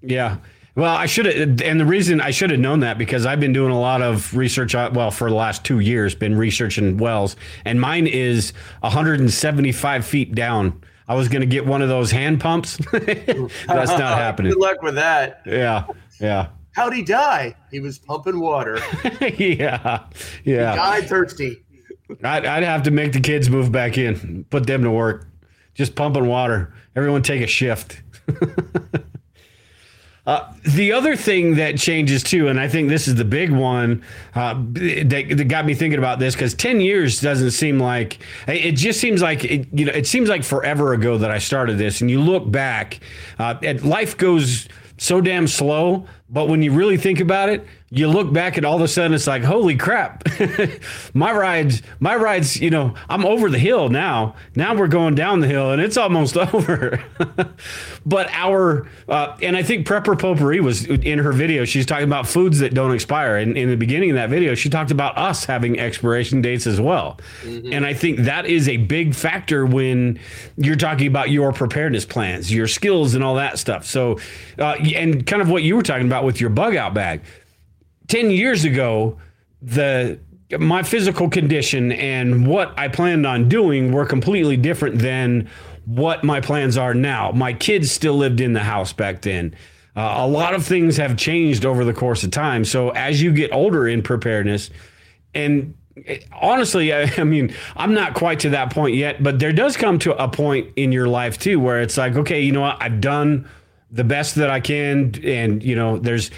Yeah. Well, I should have, and the reason I should have known that because I've been doing a lot of research. Well, for the last two years, been researching wells, and mine is 175 feet down. I was going to get one of those hand pumps. That's not happening. Good luck with that. Yeah, yeah, How'd he die? He was pumping water. yeah, He yeah. died thirsty. I'd, I'd have to make the kids move back in, put them to work, just pumping water. Everyone take a shift. Uh, the other thing that changes too, and I think this is the big one uh, that, that got me thinking about this because ten years doesn't seem like it just seems like it, you know it seems like forever ago that I started this, and you look back, uh, and life goes so damn slow. But when you really think about it, you look back and all of a sudden it's like, holy crap, my rides, my rides, you know, I'm over the hill now. Now we're going down the hill and it's almost over. but our, uh, and I think Prepper Potpourri was in her video, she's talking about foods that don't expire. And in the beginning of that video, she talked about us having expiration dates as well. And I think that is a big factor when you're talking about your preparedness plans, your skills, and all that stuff. So, uh, and kind of what you were talking about with your bug out bag. 10 years ago, the my physical condition and what I planned on doing were completely different than what my plans are now. My kids still lived in the house back then. Uh, a lot of things have changed over the course of time. So as you get older in preparedness, and honestly, I, I mean, I'm not quite to that point yet, but there does come to a point in your life too where it's like, okay, you know what, I've done the best that I can, and you know, there's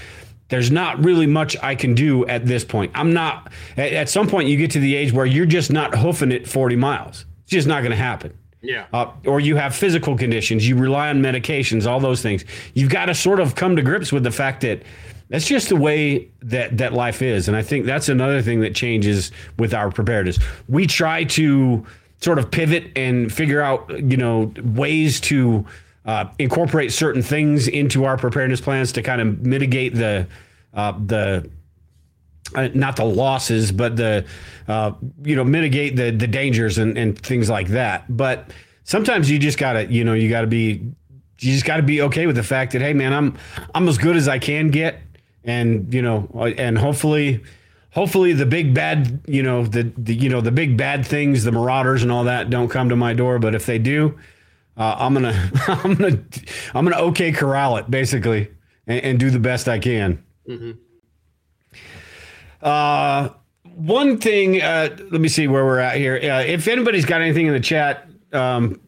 there's not really much I can do at this point. I'm not at, at some point you get to the age where you're just not hoofing it 40 miles. It's just not going to happen. Yeah. Uh, or you have physical conditions, you rely on medications, all those things. You've got to sort of come to grips with the fact that that's just the way that that life is, and I think that's another thing that changes with our preparedness. We try to sort of pivot and figure out, you know, ways to uh, incorporate certain things into our preparedness plans to kind of mitigate the uh, the uh, not the losses, but the uh, you know mitigate the the dangers and, and things like that. But sometimes you just gotta you know you gotta be you just gotta be okay with the fact that hey man I'm I'm as good as I can get, and you know and hopefully hopefully the big bad you know the, the you know the big bad things the marauders and all that don't come to my door. But if they do, uh, I'm gonna I'm gonna I'm gonna okay corral it basically and, and do the best I can. Mm-hmm. Uh, one thing, uh, let me see where we're at here. Uh, if anybody's got anything in the chat, um,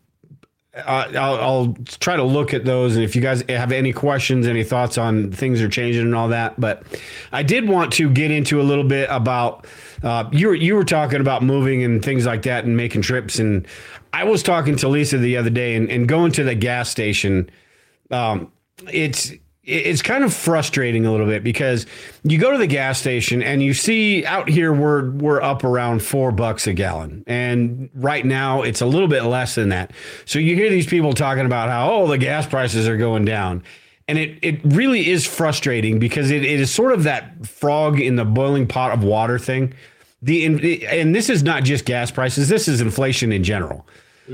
I'll, I'll try to look at those. And if you guys have any questions, any thoughts on things are changing and all that, but I did want to get into a little bit about uh, you were you were talking about moving and things like that and making trips. And I was talking to Lisa the other day and, and going to the gas station. Um, it's it's kind of frustrating a little bit because you go to the gas station and you see out here we're we're up around four bucks a gallon and right now it's a little bit less than that so you hear these people talking about how oh the gas prices are going down and it, it really is frustrating because it, it is sort of that frog in the boiling pot of water thing the and this is not just gas prices this is inflation in general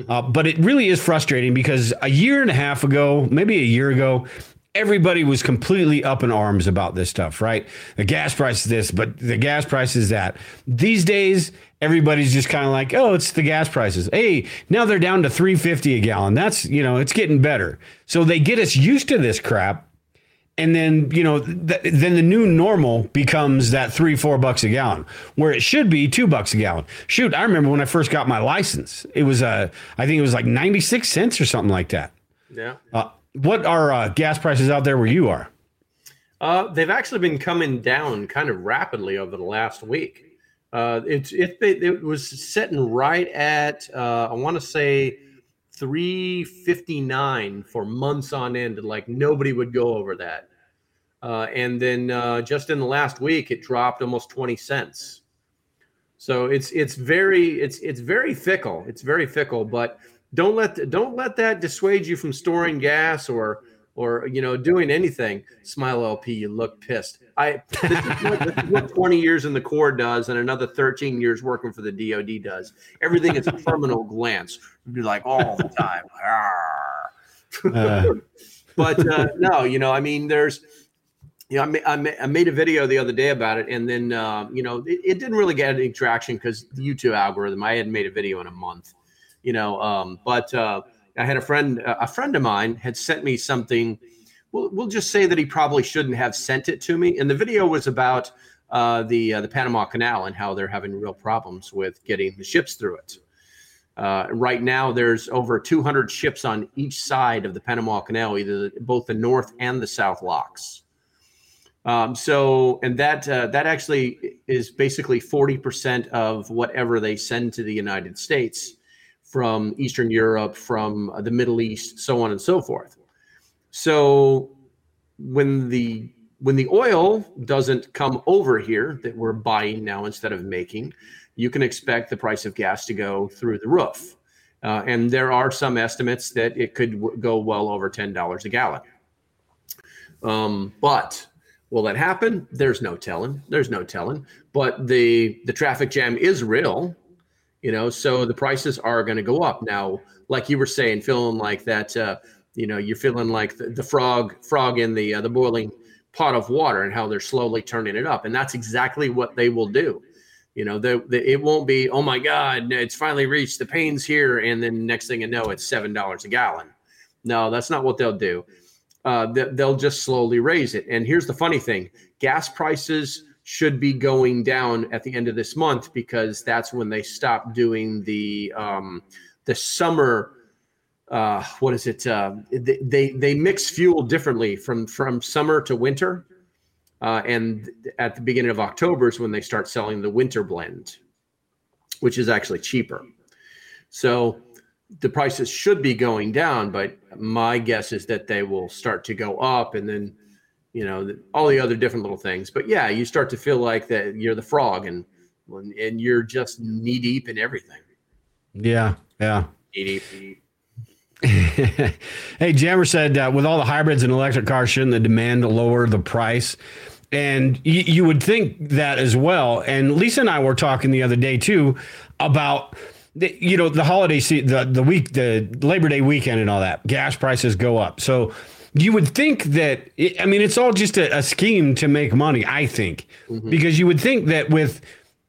uh, but it really is frustrating because a year and a half ago, maybe a year ago, everybody was completely up in arms about this stuff, right? The gas price is this, but the gas price is that. These days, everybody's just kind of like, oh, it's the gas prices. Hey, now they're down to 350 a gallon. That's, you know, it's getting better. So they get us used to this crap. And then, you know, th- then the new normal becomes that three, four bucks a gallon, where it should be two bucks a gallon. Shoot, I remember when I first got my license, it was, uh, I think it was like 96 cents or something like that. Yeah. Uh, what are uh, gas prices out there where you are? Uh, they've actually been coming down kind of rapidly over the last week. Uh, it's it, it was sitting right at uh, I want to say 359 for months on end, and like nobody would go over that. Uh, and then uh, just in the last week, it dropped almost 20 cents. So it's it's very it's it's very fickle. It's very fickle, but don't let don't let that dissuade you from storing gas or or you know doing anything. Smile LP, you look pissed. I this is what, this what 20 years in the Corps does, and another 13 years working for the DoD does. Everything is a terminal glance. You'd be like all the time. Uh. but uh, no, you know, I mean, there's you know, I, ma- I, ma- I made a video the other day about it, and then uh, you know, it, it didn't really get any traction because the YouTube algorithm. I hadn't made a video in a month, you know. Um, but uh, I had a friend, a friend of mine, had sent me something. We'll, we'll just say that he probably shouldn't have sent it to me. And the video was about uh, the uh, the Panama Canal and how they're having real problems with getting the ships through it. Uh, right now, there's over 200 ships on each side of the Panama Canal, either the, both the north and the south locks. Um, so, and that uh, that actually is basically 40% of whatever they send to the United States from Eastern Europe, from uh, the Middle East, so on and so forth. So, when the when the oil doesn't come over here that we're buying now instead of making, you can expect the price of gas to go through the roof. Uh, and there are some estimates that it could w- go well over $10 a gallon. Um, but will that happen? There's no telling. There's no telling. But the the traffic jam is real, you know. So the prices are going to go up now. Like you were saying, feeling like that. Uh, you know, you're feeling like the, the frog frog in the uh, the boiling pot of water, and how they're slowly turning it up. And that's exactly what they will do. You know, the, the, it won't be, oh my God, it's finally reached the pains here. And then next thing you know, it's $7 a gallon. No, that's not what they'll do. Uh, they, they'll just slowly raise it. And here's the funny thing gas prices should be going down at the end of this month because that's when they stop doing the um, the summer uh, what is it? Uh, they, they they mix fuel differently from from summer to winter, uh, and at the beginning of October is when they start selling the winter blend, which is actually cheaper. So the prices should be going down, but my guess is that they will start to go up, and then you know the, all the other different little things. But yeah, you start to feel like that you're the frog, and and you're just knee deep in everything. Yeah, yeah. Knee deep. hey, Jammer said uh, with all the hybrids and electric cars, shouldn't the demand lower the price? And y- you would think that as well. And Lisa and I were talking the other day too about the, you know the holiday season, the the week the Labor Day weekend and all that. Gas prices go up, so you would think that I mean it's all just a, a scheme to make money. I think mm-hmm. because you would think that with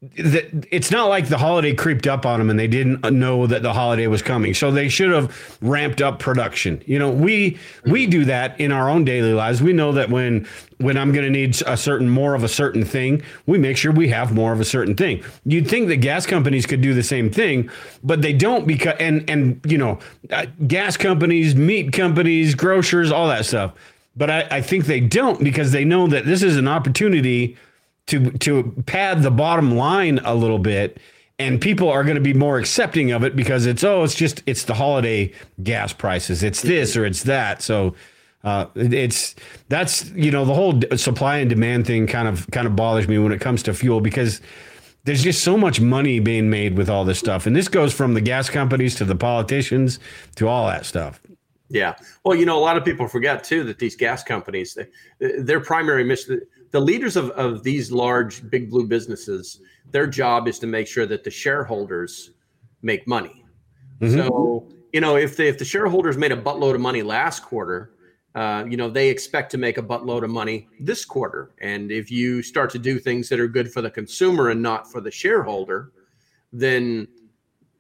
it's not like the holiday creeped up on them and they didn't know that the holiday was coming. So they should have ramped up production. You know we we do that in our own daily lives. We know that when when i'm going to need a certain more of a certain thing we make sure we have more of a certain thing. You'd think that gas companies could do the same thing but they don't because and and you know uh, gas companies meat companies grocers all that stuff. But I, I think they don't because they know that this is an opportunity to to pad the bottom line a little bit and people are going to be more accepting of it because it's oh it's just it's the holiday gas prices. It's this or it's that. So uh, it's that's you know the whole supply and demand thing kind of kind of bothers me when it comes to fuel because there's just so much money being made with all this stuff. And this goes from the gas companies to the politicians to all that stuff. Yeah. Well, you know, a lot of people forget too that these gas companies, their primary mission, the leaders of, of these large big blue businesses, their job is to make sure that the shareholders make money. Mhm. So, you know, if the, if the shareholders made a buttload of money last quarter uh, you know, they expect to make a buttload of money this quarter. And if you start to do things that are good for the consumer and not for the shareholder, then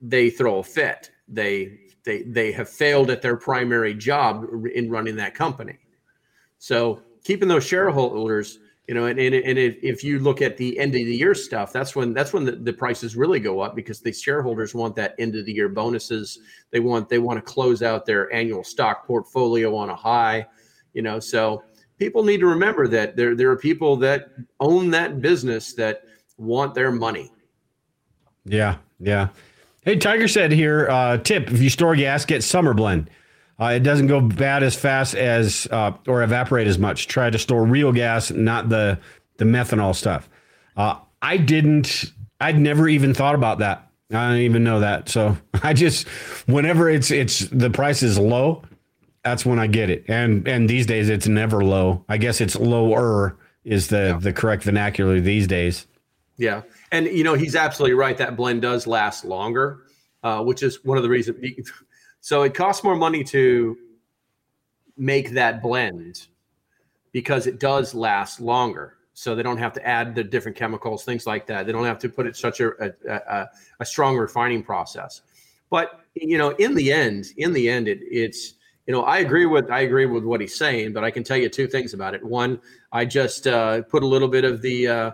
they throw a fit. They they they have failed at their primary job in running that company. So keeping those shareholders, you know, and, and, and if, you look at the end of the year stuff, that's when that's when the, the prices really go up because the shareholders want that end of the year bonuses. They want they want to close out their annual stock portfolio on a high, you know. So people need to remember that there there are people that own that business that want their money. Yeah, yeah. Hey, Tiger said here, uh, tip: if you store gas, get summer blend. Uh, it doesn't go bad as fast as uh, or evaporate as much. Try to store real gas, not the the methanol stuff. Uh, I didn't. I'd never even thought about that. I don't even know that. So I just whenever it's it's the price is low, that's when I get it. And and these days it's never low. I guess it's lower is the the correct vernacular these days. Yeah, and you know he's absolutely right. That blend does last longer, uh, which is one of the reasons. So it costs more money to make that blend because it does last longer. So they don't have to add the different chemicals, things like that. They don't have to put it such a, a, a, a strong refining process. But you know, in the end, in the end, it, it's you know, I agree with I agree with what he's saying, but I can tell you two things about it. One, I just uh, put a little bit of the uh,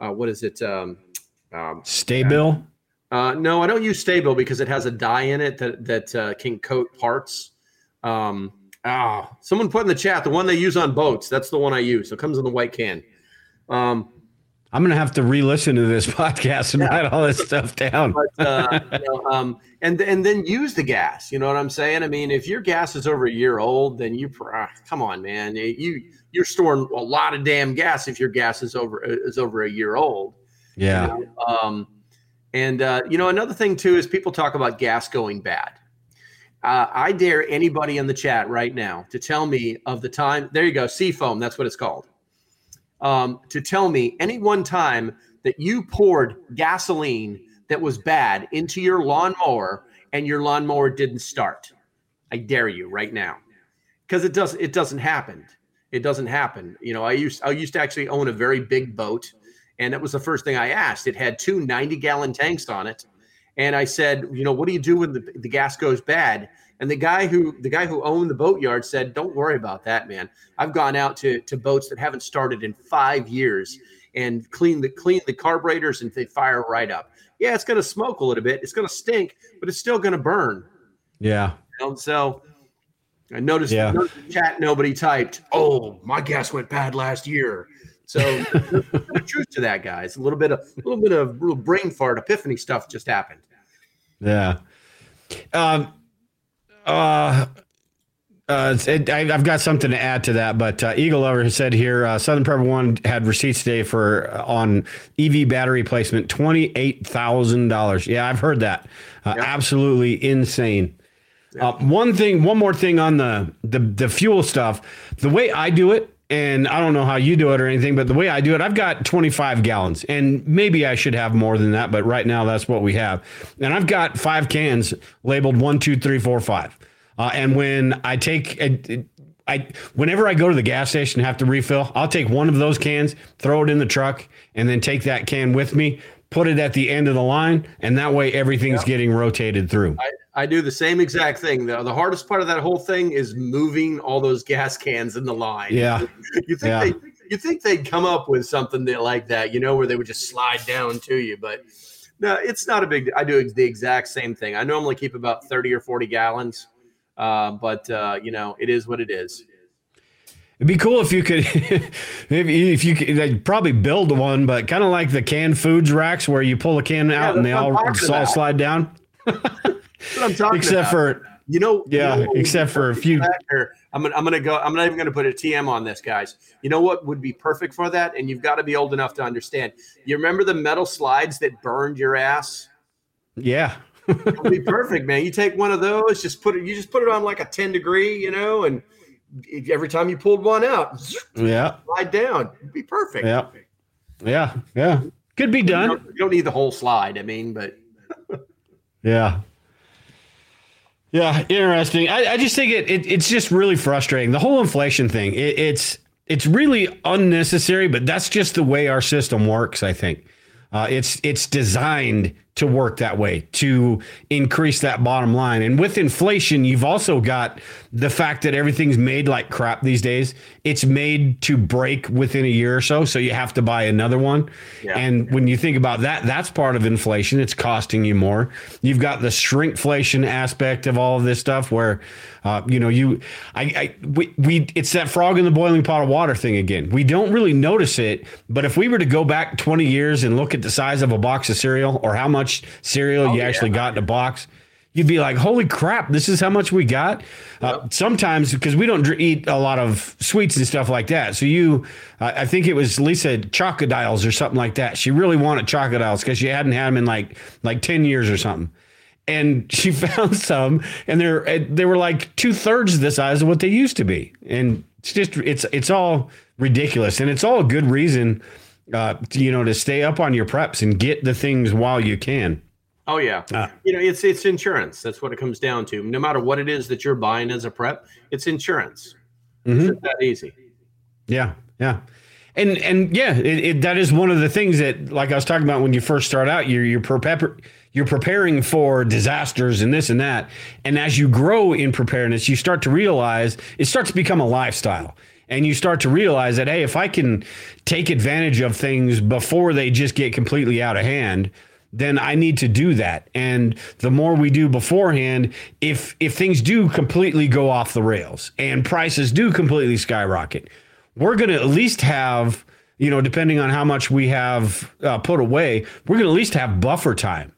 uh, what is it? Um, um, Sta-Bil. Uh, no, I don't use Sta-Bil because it has a dye in it that that uh, can coat parts. Um, ah, someone put in the chat the one they use on boats. That's the one I use. It comes in the white can. Um, I'm gonna have to re-listen to this podcast and write all this stuff down. but, uh, you know, um, and and then use the gas. You know what I'm saying? I mean, if your gas is over a year old, then you ah, come on, man. You you're storing a lot of damn gas if your gas is over is over a year old. Yeah. You know? Um, and uh, you know, another thing too is people talk about gas going bad. Uh, I dare anybody in the chat right now to tell me of the time. There you go, Seafoam. That's what it's called. Um, to tell me any one time that you poured gasoline that was bad into your lawnmower and your lawnmower didn't start. I dare you right now, because it does. It doesn't happen. It doesn't happen. You know, I used I used to actually own a very big boat and that was the first thing I asked. It had two 90 gallon tanks on it. And I said, you know, what do you do when the, the gas goes bad? And the guy who the guy who owned the boatyard said, "Don't worry about that, man. I've gone out to, to boats that haven't started in five years and clean the clean the carburetors and they fire right up. Yeah, it's going to smoke a little bit, it's going to stink, but it's still going to burn. Yeah. Know, so I noticed, Yeah. noticed the chat nobody typed. Oh, my gas went bad last year. So the truth to that, guys. A little bit of a little bit of little brain fart epiphany stuff just happened. Yeah. Um. Uh. Uh, it, I, I've got something to add to that, but uh, Eagle Lover has said here, uh, Southern Prepper One had receipts today for uh, on EV battery placement twenty eight thousand dollars. Yeah, I've heard that. Uh, Absolutely insane. Uh, one thing, one more thing on the, the the fuel stuff. The way I do it, and I don't know how you do it or anything, but the way I do it, I've got 25 gallons, and maybe I should have more than that, but right now that's what we have. And I've got five cans labeled one, two, three, four, five. Uh, and when I take, I, I whenever I go to the gas station and have to refill, I'll take one of those cans, throw it in the truck, and then take that can with me, put it at the end of the line, and that way everything's getting rotated through. I, I do the same exact thing. The, the hardest part of that whole thing is moving all those gas cans in the line. Yeah. You think Yeah. they you think they'd come up with something that like that, you know, where they would just slide down to you, but no, it's not a big. I do the exact same thing. I normally keep about thirty or forty gallons, uh, but uh, you know, it is what it is. It'd be cool if you could, maybe if you could they'd probably build one, but kind of like the canned foods racks where you pull a can out and they all, all slide down. I'm talking Except about. for you know, yeah, you know except for a few. that? Or I'm gonna I'm gonna go. I'm not even gonna put a TM on this, guys. You know what would be perfect for that? And you've got to be old enough to understand. You remember the metal slides that burned your ass? Yeah, It would be perfect, man. You take one of those, just put it. You just put it on like a 10 degree, you know, and every time you pulled one out, yeah, slide down. It'd be perfect. yeah, yeah, yeah. Could be You done. don't, you don't need the whole slide. I mean, but Yeah. Yeah, interesting. I, I just think it, it it's just really frustrating. The whole inflation thing. It, it's it's really unnecessary, but that's just the way our system works. I think uh, it's it's designed to work that way to increase that bottom line. And with inflation, you've also got the fact that everything's made like crap these days. It's made to break within a year or so, so you have to buy another one. Yeah. And when you think about that, that's part of inflation. It's costing you more. You've got the shrinkflation aspect of all of this stuff, where uh, you know you, I, I we, we, it's that frog in the boiling pot of water thing again. We don't really notice it, but if we were to go back 20 years and look at the size of a box of cereal or how much cereal you actually got in a box. You'd be like, "Holy crap! This is how much we got." Uh, sometimes, because we don't dr- eat a lot of sweets and stuff like that, so you, uh, I think it was Lisa chocodiles or something like that. She really wanted chocodiles because she hadn't had them in like like ten years or something, and she found some, and they're uh, they were like two thirds the size of what they used to be, and it's just it's it's all ridiculous, and it's all a good reason, uh, you know, to stay up on your preps and get the things while you can. Oh yeah, Ah. you know it's it's insurance. That's what it comes down to. No matter what it is that you're buying as a prep, it's insurance. It's just that easy. Yeah, yeah, and and yeah, it, it, that is one of the things that, like I was talking about when you first start out, you're you're prepar- you're preparing for disasters and this and that, and as you grow in preparedness, you start to realize it starts to become a lifestyle. And you start to realize that, hey, if I can take advantage of things before they just get completely out of hand, then I need to do that. And the more we do beforehand, if if things do completely go off the rails and prices do completely skyrocket, we're going to at least have, you know, depending on how much we have uh, put away, we're going to at least have buffer time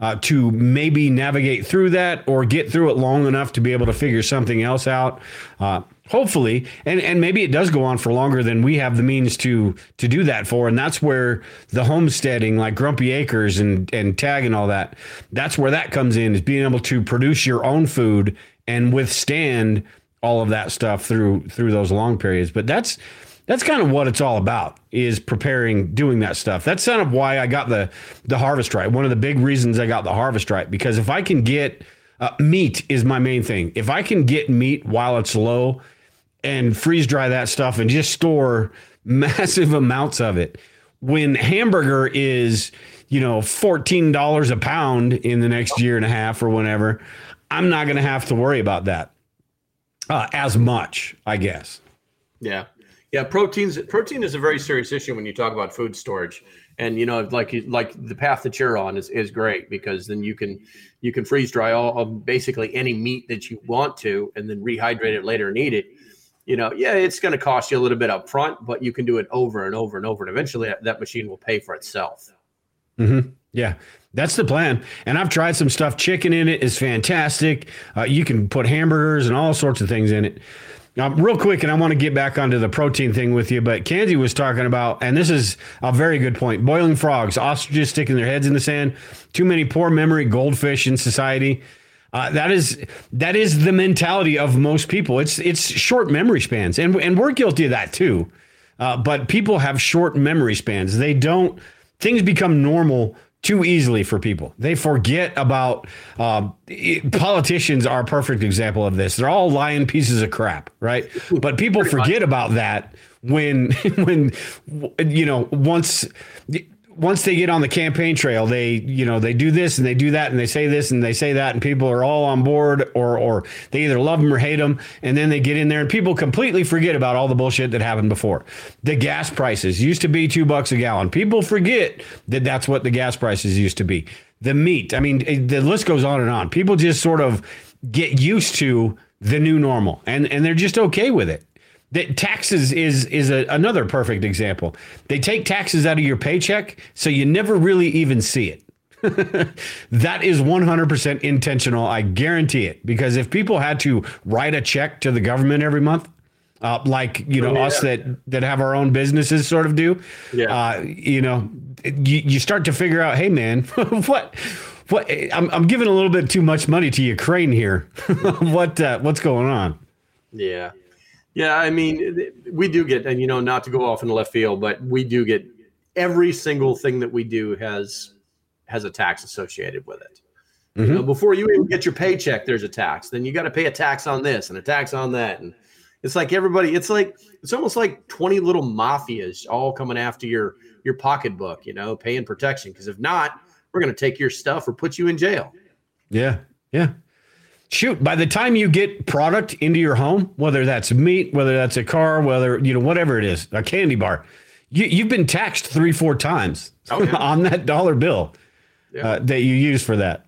uh, to maybe navigate through that or get through it long enough to be able to figure something else out. Uh, hopefully, and and maybe it does go on for longer than we have the means to to do that for, and that's where the homesteading, like Grumpy Acres and and Tag and all that, that's where that comes in is being able to produce your own food and withstand all of that stuff through through those long periods. But that's that's kind of what it's all about is preparing doing that stuff. That's kind of why i got the the harvest right. One of the big reasons i got the harvest right because if i can get uh, meat is my main thing. If i can get meat while it's low and freeze dry that stuff and just store massive amounts of it when hamburger is you know $14 a pound in the next year and a half or whenever i'm not going to have to worry about that uh, as much i guess. Yeah. Yeah, proteins protein is a very serious issue when you talk about food storage. And you know, like like the path that you're on is, is great because then you can you can freeze dry all, all basically any meat that you want to and then rehydrate it later and eat it. You know, yeah, it's going to cost you a little bit up front, but you can do it over and over and over, and eventually that, that machine will pay for itself. hmm Yeah, that's the plan. And I've tried some stuff. Chicken in it is fantastic. Uh, you can put hamburgers and all sorts of things in it. Um, real quick, and I want to get back onto the protein thing with you, but Kanzi was talking about, and this is a very good point boiling frogs, ostriches sticking their heads in the sand, too many poor memory goldfish in society. Uh, that is that is the mentality of most people. It's it's short memory spans, and and we're guilty of that too. Uh, but people have short memory spans. They don't things become normal too easily for people. They forget about um, it- politicians are a perfect example of this. They're all lying pieces of crap, right? But people forget about that when when you know once once they get on the campaign trail, they you know they do this and they do that and they say this and they say that and people are all on board or or they either love them or hate them and then they get in there and people completely forget about all the bullshit that happened before. The gas prices used to be two bucks a gallon. People forget that that's what the gas prices used to be. The meat, I mean, the list goes on and on. People just sort of get used to the new normal and and they're just okay with it. That taxes is is a, another perfect example. They take taxes out of your paycheck, so you never really even see it. that is 100% intentional. I guarantee it. Because if people had to write a check to the government every month, uh, like you know Oh, us that that have our own businesses sort of do, Yeah. uh, you know, you, you start to figure out, hey man, what what I'm, I'm giving a little bit too much money to Ukraine here. what uh, what's going on? Yeah. Yeah. I mean, we do get, and you know, not to go off in the left field, but we do get every single thing that we do has has a tax associated with it. You mm-hmm. know, before you even get your paycheck, there's a tax. Then you got to pay a tax on this and a tax on that, and it's like everybody. It's like it's almost like twenty little mafias all coming after your your pocketbook. You know, paying protection because if not, we're going to take your stuff or put you in jail. Yeah. Yeah. Shoot, by the time you get product into your home, whether that's meat, whether that's a car, whether, you know, whatever it is, a candy bar, you, you've been taxed three, four times on that dollar bill uh, that you use for that.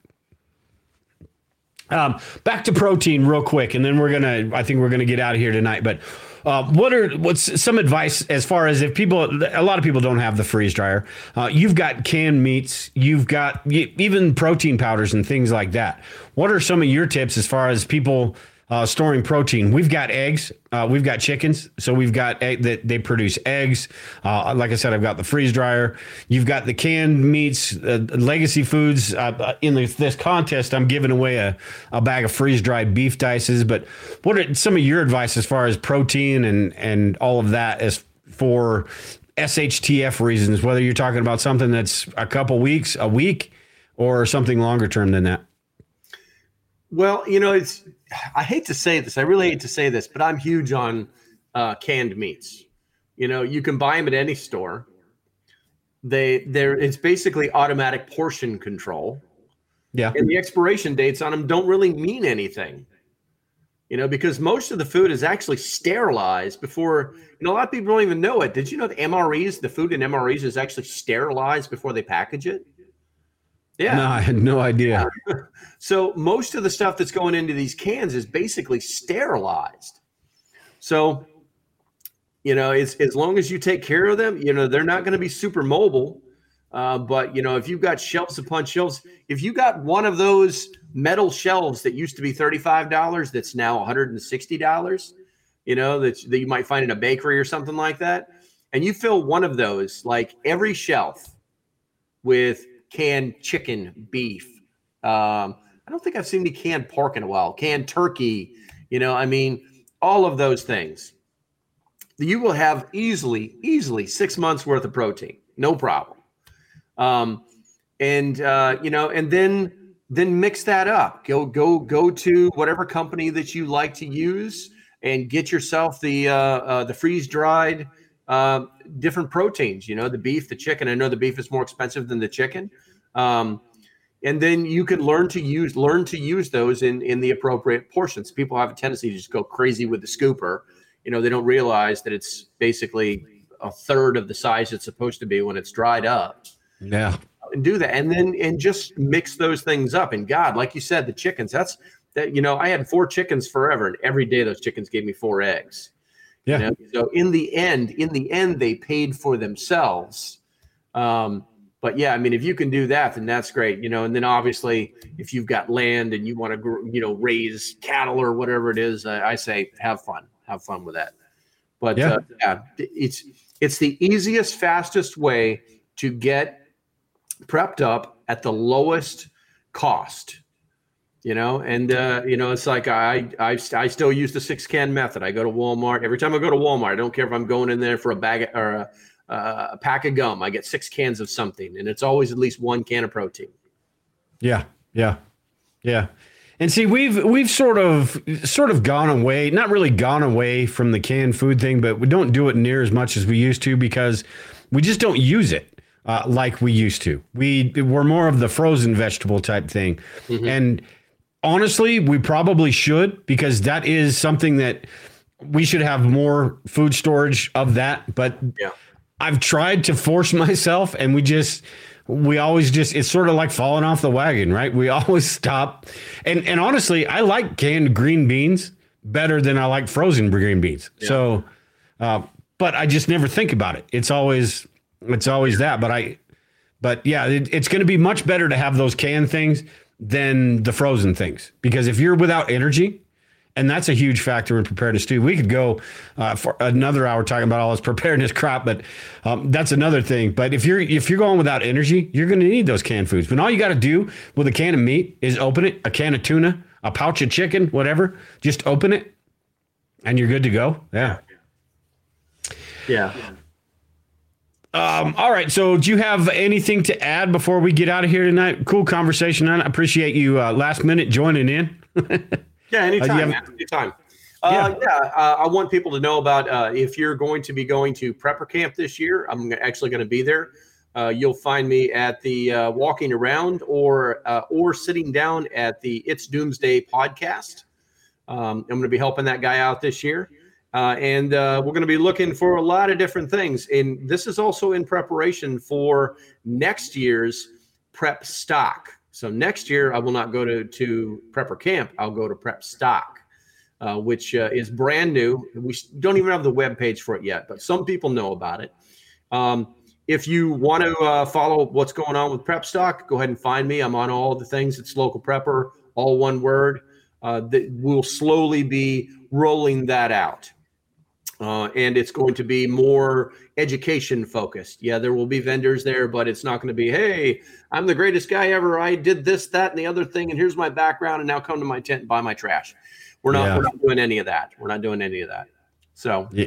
Um, back to protein real quick, and then we're gonna. I think we're gonna get out of here tonight. But uh, what are what's some advice as far as if people? A lot of people don't have the freeze dryer. Uh, you've got canned meats. You've got even protein powders and things like that. What are some of your tips as far as people? Uh, storing protein. We've got eggs. Uh, we've got chickens. So we've got egg that they produce eggs. Uh, like I said, I've got the freeze dryer. You've got the canned meats, uh, legacy foods. Uh, in this, this contest, I'm giving away a, a bag of freeze dried beef dices. But what are some of your advice as far as protein and and all of that as for SHTF reasons? Whether you're talking about something that's a couple weeks, a week, or something longer term than that. Well, you know, it's I hate to say this. I really hate to say this, but I'm huge on uh, canned meats. You know, you can buy them at any store. They they're it's basically automatic portion control. Yeah. And the expiration dates on them don't really mean anything. You know, because most of the food is actually sterilized before, you know, a lot of people don't even know it. Did you know the MREs, the food in MREs is actually sterilized before they package it? Yeah. No, I had no idea. So most of the stuff that's going into these cans is basically sterilized. So, you know, it's, as long as you take care of them, you know, they're not going to be super mobile. Uh, but you know, if you've got shelves upon shelves, if you got one of those metal shelves that used to be thirty-five dollars, that's now one hundred and sixty dollars, you know, that that you might find in a bakery or something like that, and you fill one of those, like every shelf, with canned chicken, beef. Um, I don't think I've seen any canned pork in a while. Canned turkey, you know, I mean, all of those things. You will have easily, easily six months worth of protein, no problem. Um, and uh, you know, and then then mix that up. Go go go to whatever company that you like to use, and get yourself the uh, uh, the freeze dried uh, different proteins. You know, the beef, the chicken. I know the beef is more expensive than the chicken. Um, and then you can learn to use learn to use those in in the appropriate portions. People have a tendency to just go crazy with the scooper. You know, they don't realize that it's basically a third of the size it's supposed to be when it's dried up. Yeah. And do that, and then and just mix those things up. And God, like you said, the chickens. That's that. You know, I had four chickens forever, and every day those chickens gave me four eggs. Yeah. You know? So in the end, in the end, they paid for themselves. Um, but yeah, I mean, if you can do that, then that's great, you know. And then obviously, if you've got land and you want to, you know, raise cattle or whatever it is, uh, I say have fun, have fun with that. But Yeah. Uh, yeah, it's it's the easiest, fastest way to get prepped up at the lowest cost. You know, and uh, you know, it's like I, I I still use the six can method. I go to Walmart every time I go to Walmart. I don't care if I'm going in there for a bag of- or a, uh, a pack of gum. I get six cans of something, and it's always at least one can of protein. Yeah, yeah, yeah. And see, we've we've sort of sort of gone away, not really gone away from the canned food thing, but we don't do it near as much as we used to because we just don't use it uh, like we used to. We we're more of the frozen vegetable type thing, and honestly, we probably should because that is something that we should have more food storage of that. But yeah. I've tried to force myself, and we just we always just it's sort of like falling off the wagon, right? We always stop. And and honestly, I like canned green beans better than I like frozen green beans. So, uh, but I just never think about it. It's always it's always that. But I, but yeah, it, it's going to be much better to have those canned things than the frozen things because if you're without energy. And that's a huge factor in preparedness too. We could go uh, for another hour talking about all this preparedness crap, but um, that's another thing. But if you're if you're going without energy, you're going to need those canned foods. But all you got to do with a can of meat is open it, a can of tuna, a pouch of chicken, whatever. Just open it, and you're good to go. Yeah. Yeah. Um, all right. So, do you have anything to add before we get out of here tonight? Cool conversation. I appreciate you uh, last minute joining in. Yeah, Uh, anytime. have- anytime. Uh, yeah, uh, I want people to know about uh, if you're going to be going to prepper camp this year. I'm actually going to be there. Uh, you'll find me at the uh, walking around or uh, or sitting down at the It's Doomsday podcast. Um, I'm going to be helping that guy out this year, uh, and uh, we're going to be looking for a lot of different things. And this is also in preparation for next year's prep stock. So next year, I will not go to to prepper camp. I'll go to prep stock, uh, which uh, is brand new. We don't even have the web page for it yet, but some people know about it. Um, if you want to uh, follow what's going on with prep stock, go ahead and find me. I'm on all the things. It's local prepper, all one word. Uh, that we'll slowly be rolling that out. Uh, and it's going to be more education focused. Yeah, there will be vendors there, but it's not going to be, hey, I'm the greatest guy ever. I did this, that, and the other thing, and here's my background, and now come to my tent and buy my trash. We're not, Yeah. we're not doing any of that. We're not doing any of that. So Yeah.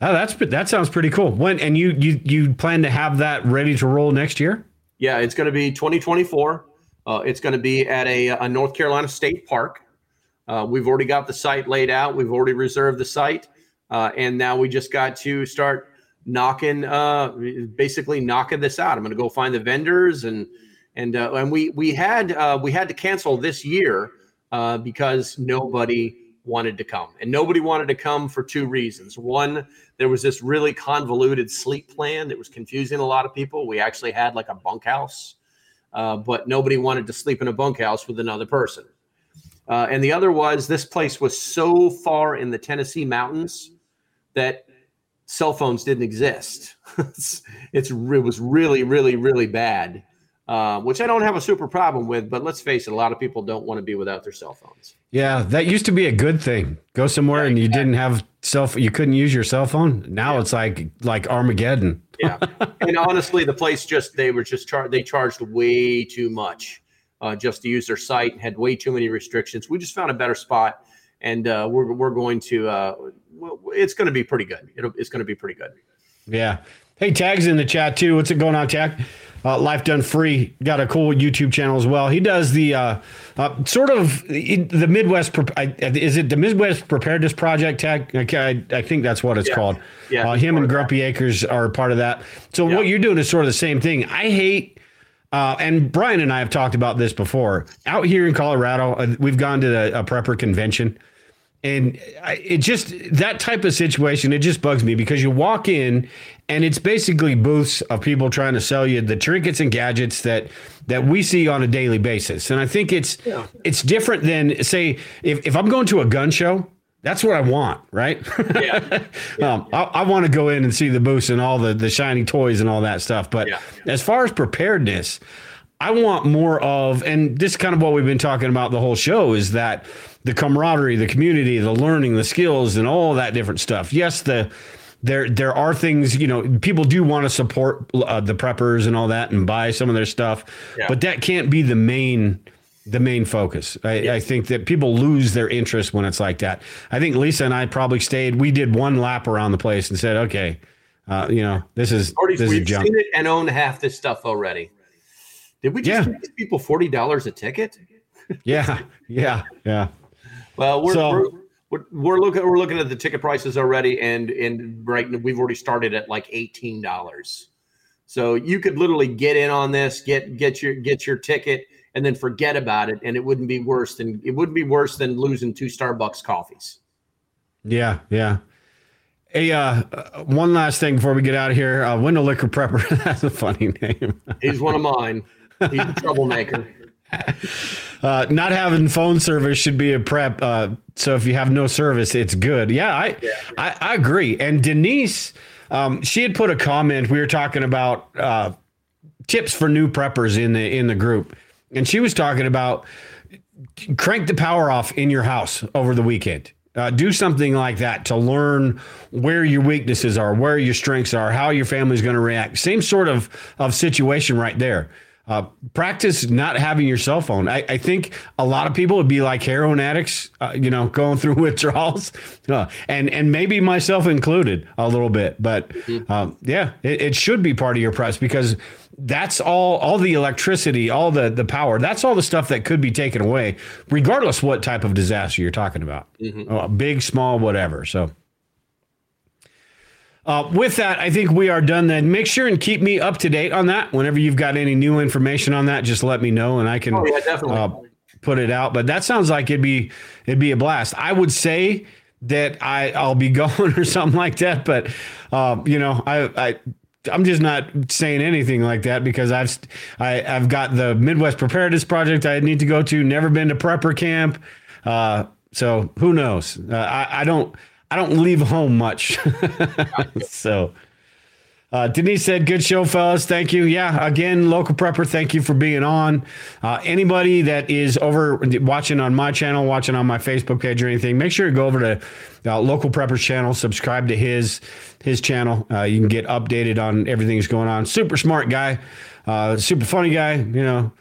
Oh, that's that sounds pretty cool. When and you you you plan to have that ready to roll next year? Yeah, it's going to be 2024. Uh, it's going to be at a, a North Carolina State Park. Uh, we've already got the site laid out. We've already reserved the site, uh, and now we just got to start knocking, uh, basically knocking this out. I'm going to go find the vendors, and and uh, and we we had uh, we had to cancel this year uh, because nobody wanted to come, and nobody wanted to come for two reasons. One, there was this really convoluted sleep plan that was confusing a lot of people. We actually had like a bunkhouse, uh, but nobody wanted to sleep in a bunkhouse with another person. Uh, and the other was this place was so far in the Tennessee mountains that cell phones didn't exist. it's, it's it was really really really bad, uh, which I don't have a super problem with. But let's face it, a lot of people don't want to be without their cell phones. Yeah, that used to be a good thing. Go somewhere and you didn't have cell you couldn't use your cell phone. Now it's like like Armageddon. yeah and honestly the place just they were just char- they charged way too much uh, just to use their site and had way too many restrictions we just found a better spot and uh, we're, we're going to uh, it's going to be pretty good It'll, it's going to be pretty good Yeah. Hey, Tag's in the chat too. What's it going on, Tag? Uh, Life Done Free got a cool YouTube channel as well. He does the uh, uh, sort of the Midwest. Is it the Midwest Preparedness Project? Tag? I, I- I think that's what it's Yeah. called. Yeah, Uh, him and. Grumpy Acres are part of that. So what you're doing is sort of the same thing. I hate. Uh, and Brian and I have talked about this before. Out here in Colorado, uh, we've gone to the, a prepper convention, and I, it just that type of situation it just bugs me because you walk in and it's basically booths of people trying to sell you the trinkets and gadgets that that we see on a daily basis. And i think it's it's different than say if, if i'm going to a gun show that's what i want right? Yeah. um, i, I want to go in and see the booths and all the the shiny toys and all that stuff. But as far as preparedness I want more of, and this is kind of what we've been talking about the whole show is that the camaraderie, the community, the learning, the skills, and all that different stuff. Yes, the there there are things you know people do want to support uh, the preppers and all that and buy some of their stuff, Yeah. but that can't be the main the main focus. I, I think that people lose their interest when it's like that. I think Lisa and I probably stayed. We did one lap around the place and said, okay, uh, you know, this is already this is we've junk. seen it and own half this stuff already did we just give people $40 a ticket Yeah, yeah, yeah. Well, we're, So- we're, we're we're looking we're looking at the ticket prices already, and and right now we've already started at like eighteen dollars. So you could literally get in on this, get get your get your ticket, and then forget about it, and it wouldn't be worse than it wouldn't be worse than losing two Starbucks coffees. Yeah, yeah. Hey, uh, uh, one last thing before we get out of here. Uh, Window Liquor Prepper. That's a funny name. He's one of mine. He's a troublemaker. Uh, not having phone service should be a prep. Uh, so if you have no service, it's good. Yeah, I, I, I agree. And Denise, um, she had put a comment. We were talking about uh, tips for new preppers in the in the group, and she was talking about crank the power off in your house over the weekend. Uh, do something like that to learn where your weaknesses are, where your strengths are, how your family's going to react. Same sort of of situation right there. Uh, practice not having your cell phone. I, I, think a lot of people would be like heroin addicts, uh, you know, going through withdrawals, uh, and and maybe myself included a little bit. But mm-hmm. um, yeah, it, it, should be part of your price because that's all all the electricity, all the the power. That's all the stuff that could be taken away, regardless what type of disaster you're talking about, mm-hmm. Uh, big, small, whatever. So. Uh, with that, I think we are done then. Make sure and keep me up to date on that. Whenever you've got any new information on that, just let me know and I can oh, yeah, uh, put it out. But that sounds like it'd be it'd be a blast. I would say that I I'll be going or something like that, but uh, you know I I I'm just not saying anything like that because I've I, I've got the Midwest Preparedness Project I need to go to. Never been to prepper camp, uh, so who knows? Uh, I, I don't I don't leave home much. so uh, Denise said, "Good show, fellas. Thank you. Yeah, again, local prepper. Thank you for being on. Uh, anybody that is over watching on my channel, watching on my Facebook page or anything, make sure to go over to uh, local prepper's channel, subscribe to his his channel. Uh, you can get updated on everything that's going on. Super smart guy, uh, super funny guy. You know,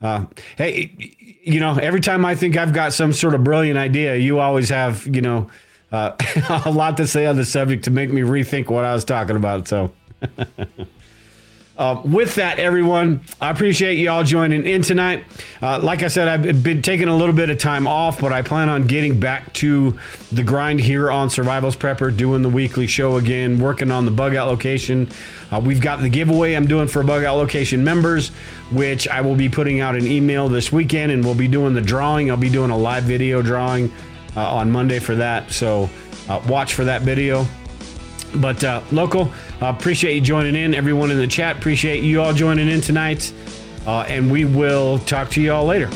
uh, hey, you know, every time I think I've got some sort of brilliant idea, you always have, you know." Uh, a lot to say on the subject to make me rethink what I was talking about. So, uh, with that, everyone, I appreciate you all joining in tonight. Uh, like I said, I've been taking a little bit of time off, but I plan on getting back to the grind here on Survivalist Prepper, doing the weekly show again, working on the bug out location. Uh, we've got the giveaway I'm doing for bug out location members, which I will be putting out an email this weekend, and we'll be doing the drawing. I'll be doing a live video drawing on Monday for that. So uh, watch for that video. But uh, local, appreciate you joining in. Everyone in the chat, appreciate you all joining in tonight. Uh, and we will talk to you all later.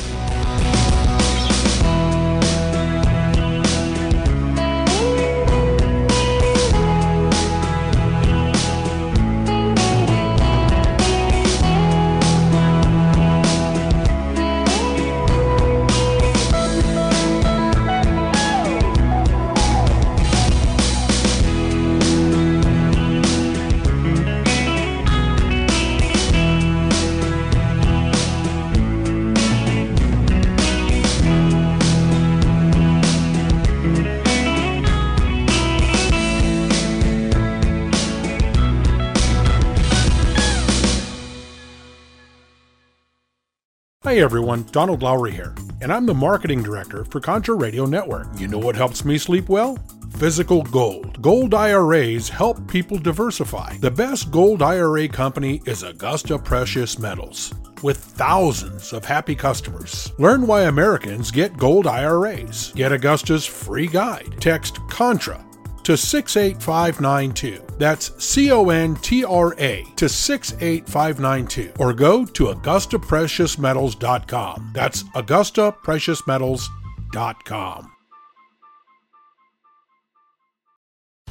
Hey everyone, Donald Lowry here, and I'm the marketing director for Contra Radio Network. You know what helps me sleep well? Physical gold. Gold IRAs help people diversify. The best gold IRA company is Augusta Precious Metals, with thousands of happy customers. Learn why Americans get gold IRAs. Get Augusta's free guide. Text CONTRA to 68592. That's C O N T R A to 68592. Or go to AugustaPreciousMetals.com. That's AugustaPreciousMetals.com.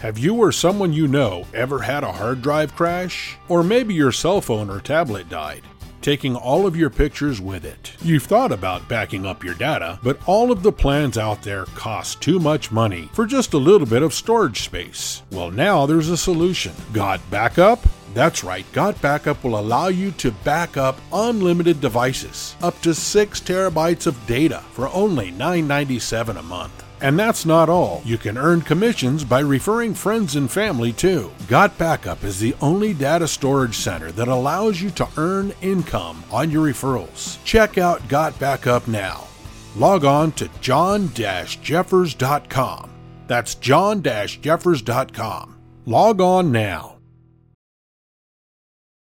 Have you or someone you know ever had a hard drive crash? Or maybe your cell phone or tablet died? Taking all of your pictures with it. You've thought about backing up your data, but all of the plans out there cost too much money for just a little bit of storage space. Well, now there's a solution. Got backup? That's right, Got Backup will allow you to back up unlimited devices, up to 6 terabytes of data for only $9.97 a month. And that's not all. You can earn commissions by referring friends and family too. Got Backup is the only data storage center that allows you to earn income on your referrals. Check out Got Backup now. Log on to john-jeffers.com. That's john-jeffers.com. Log on now.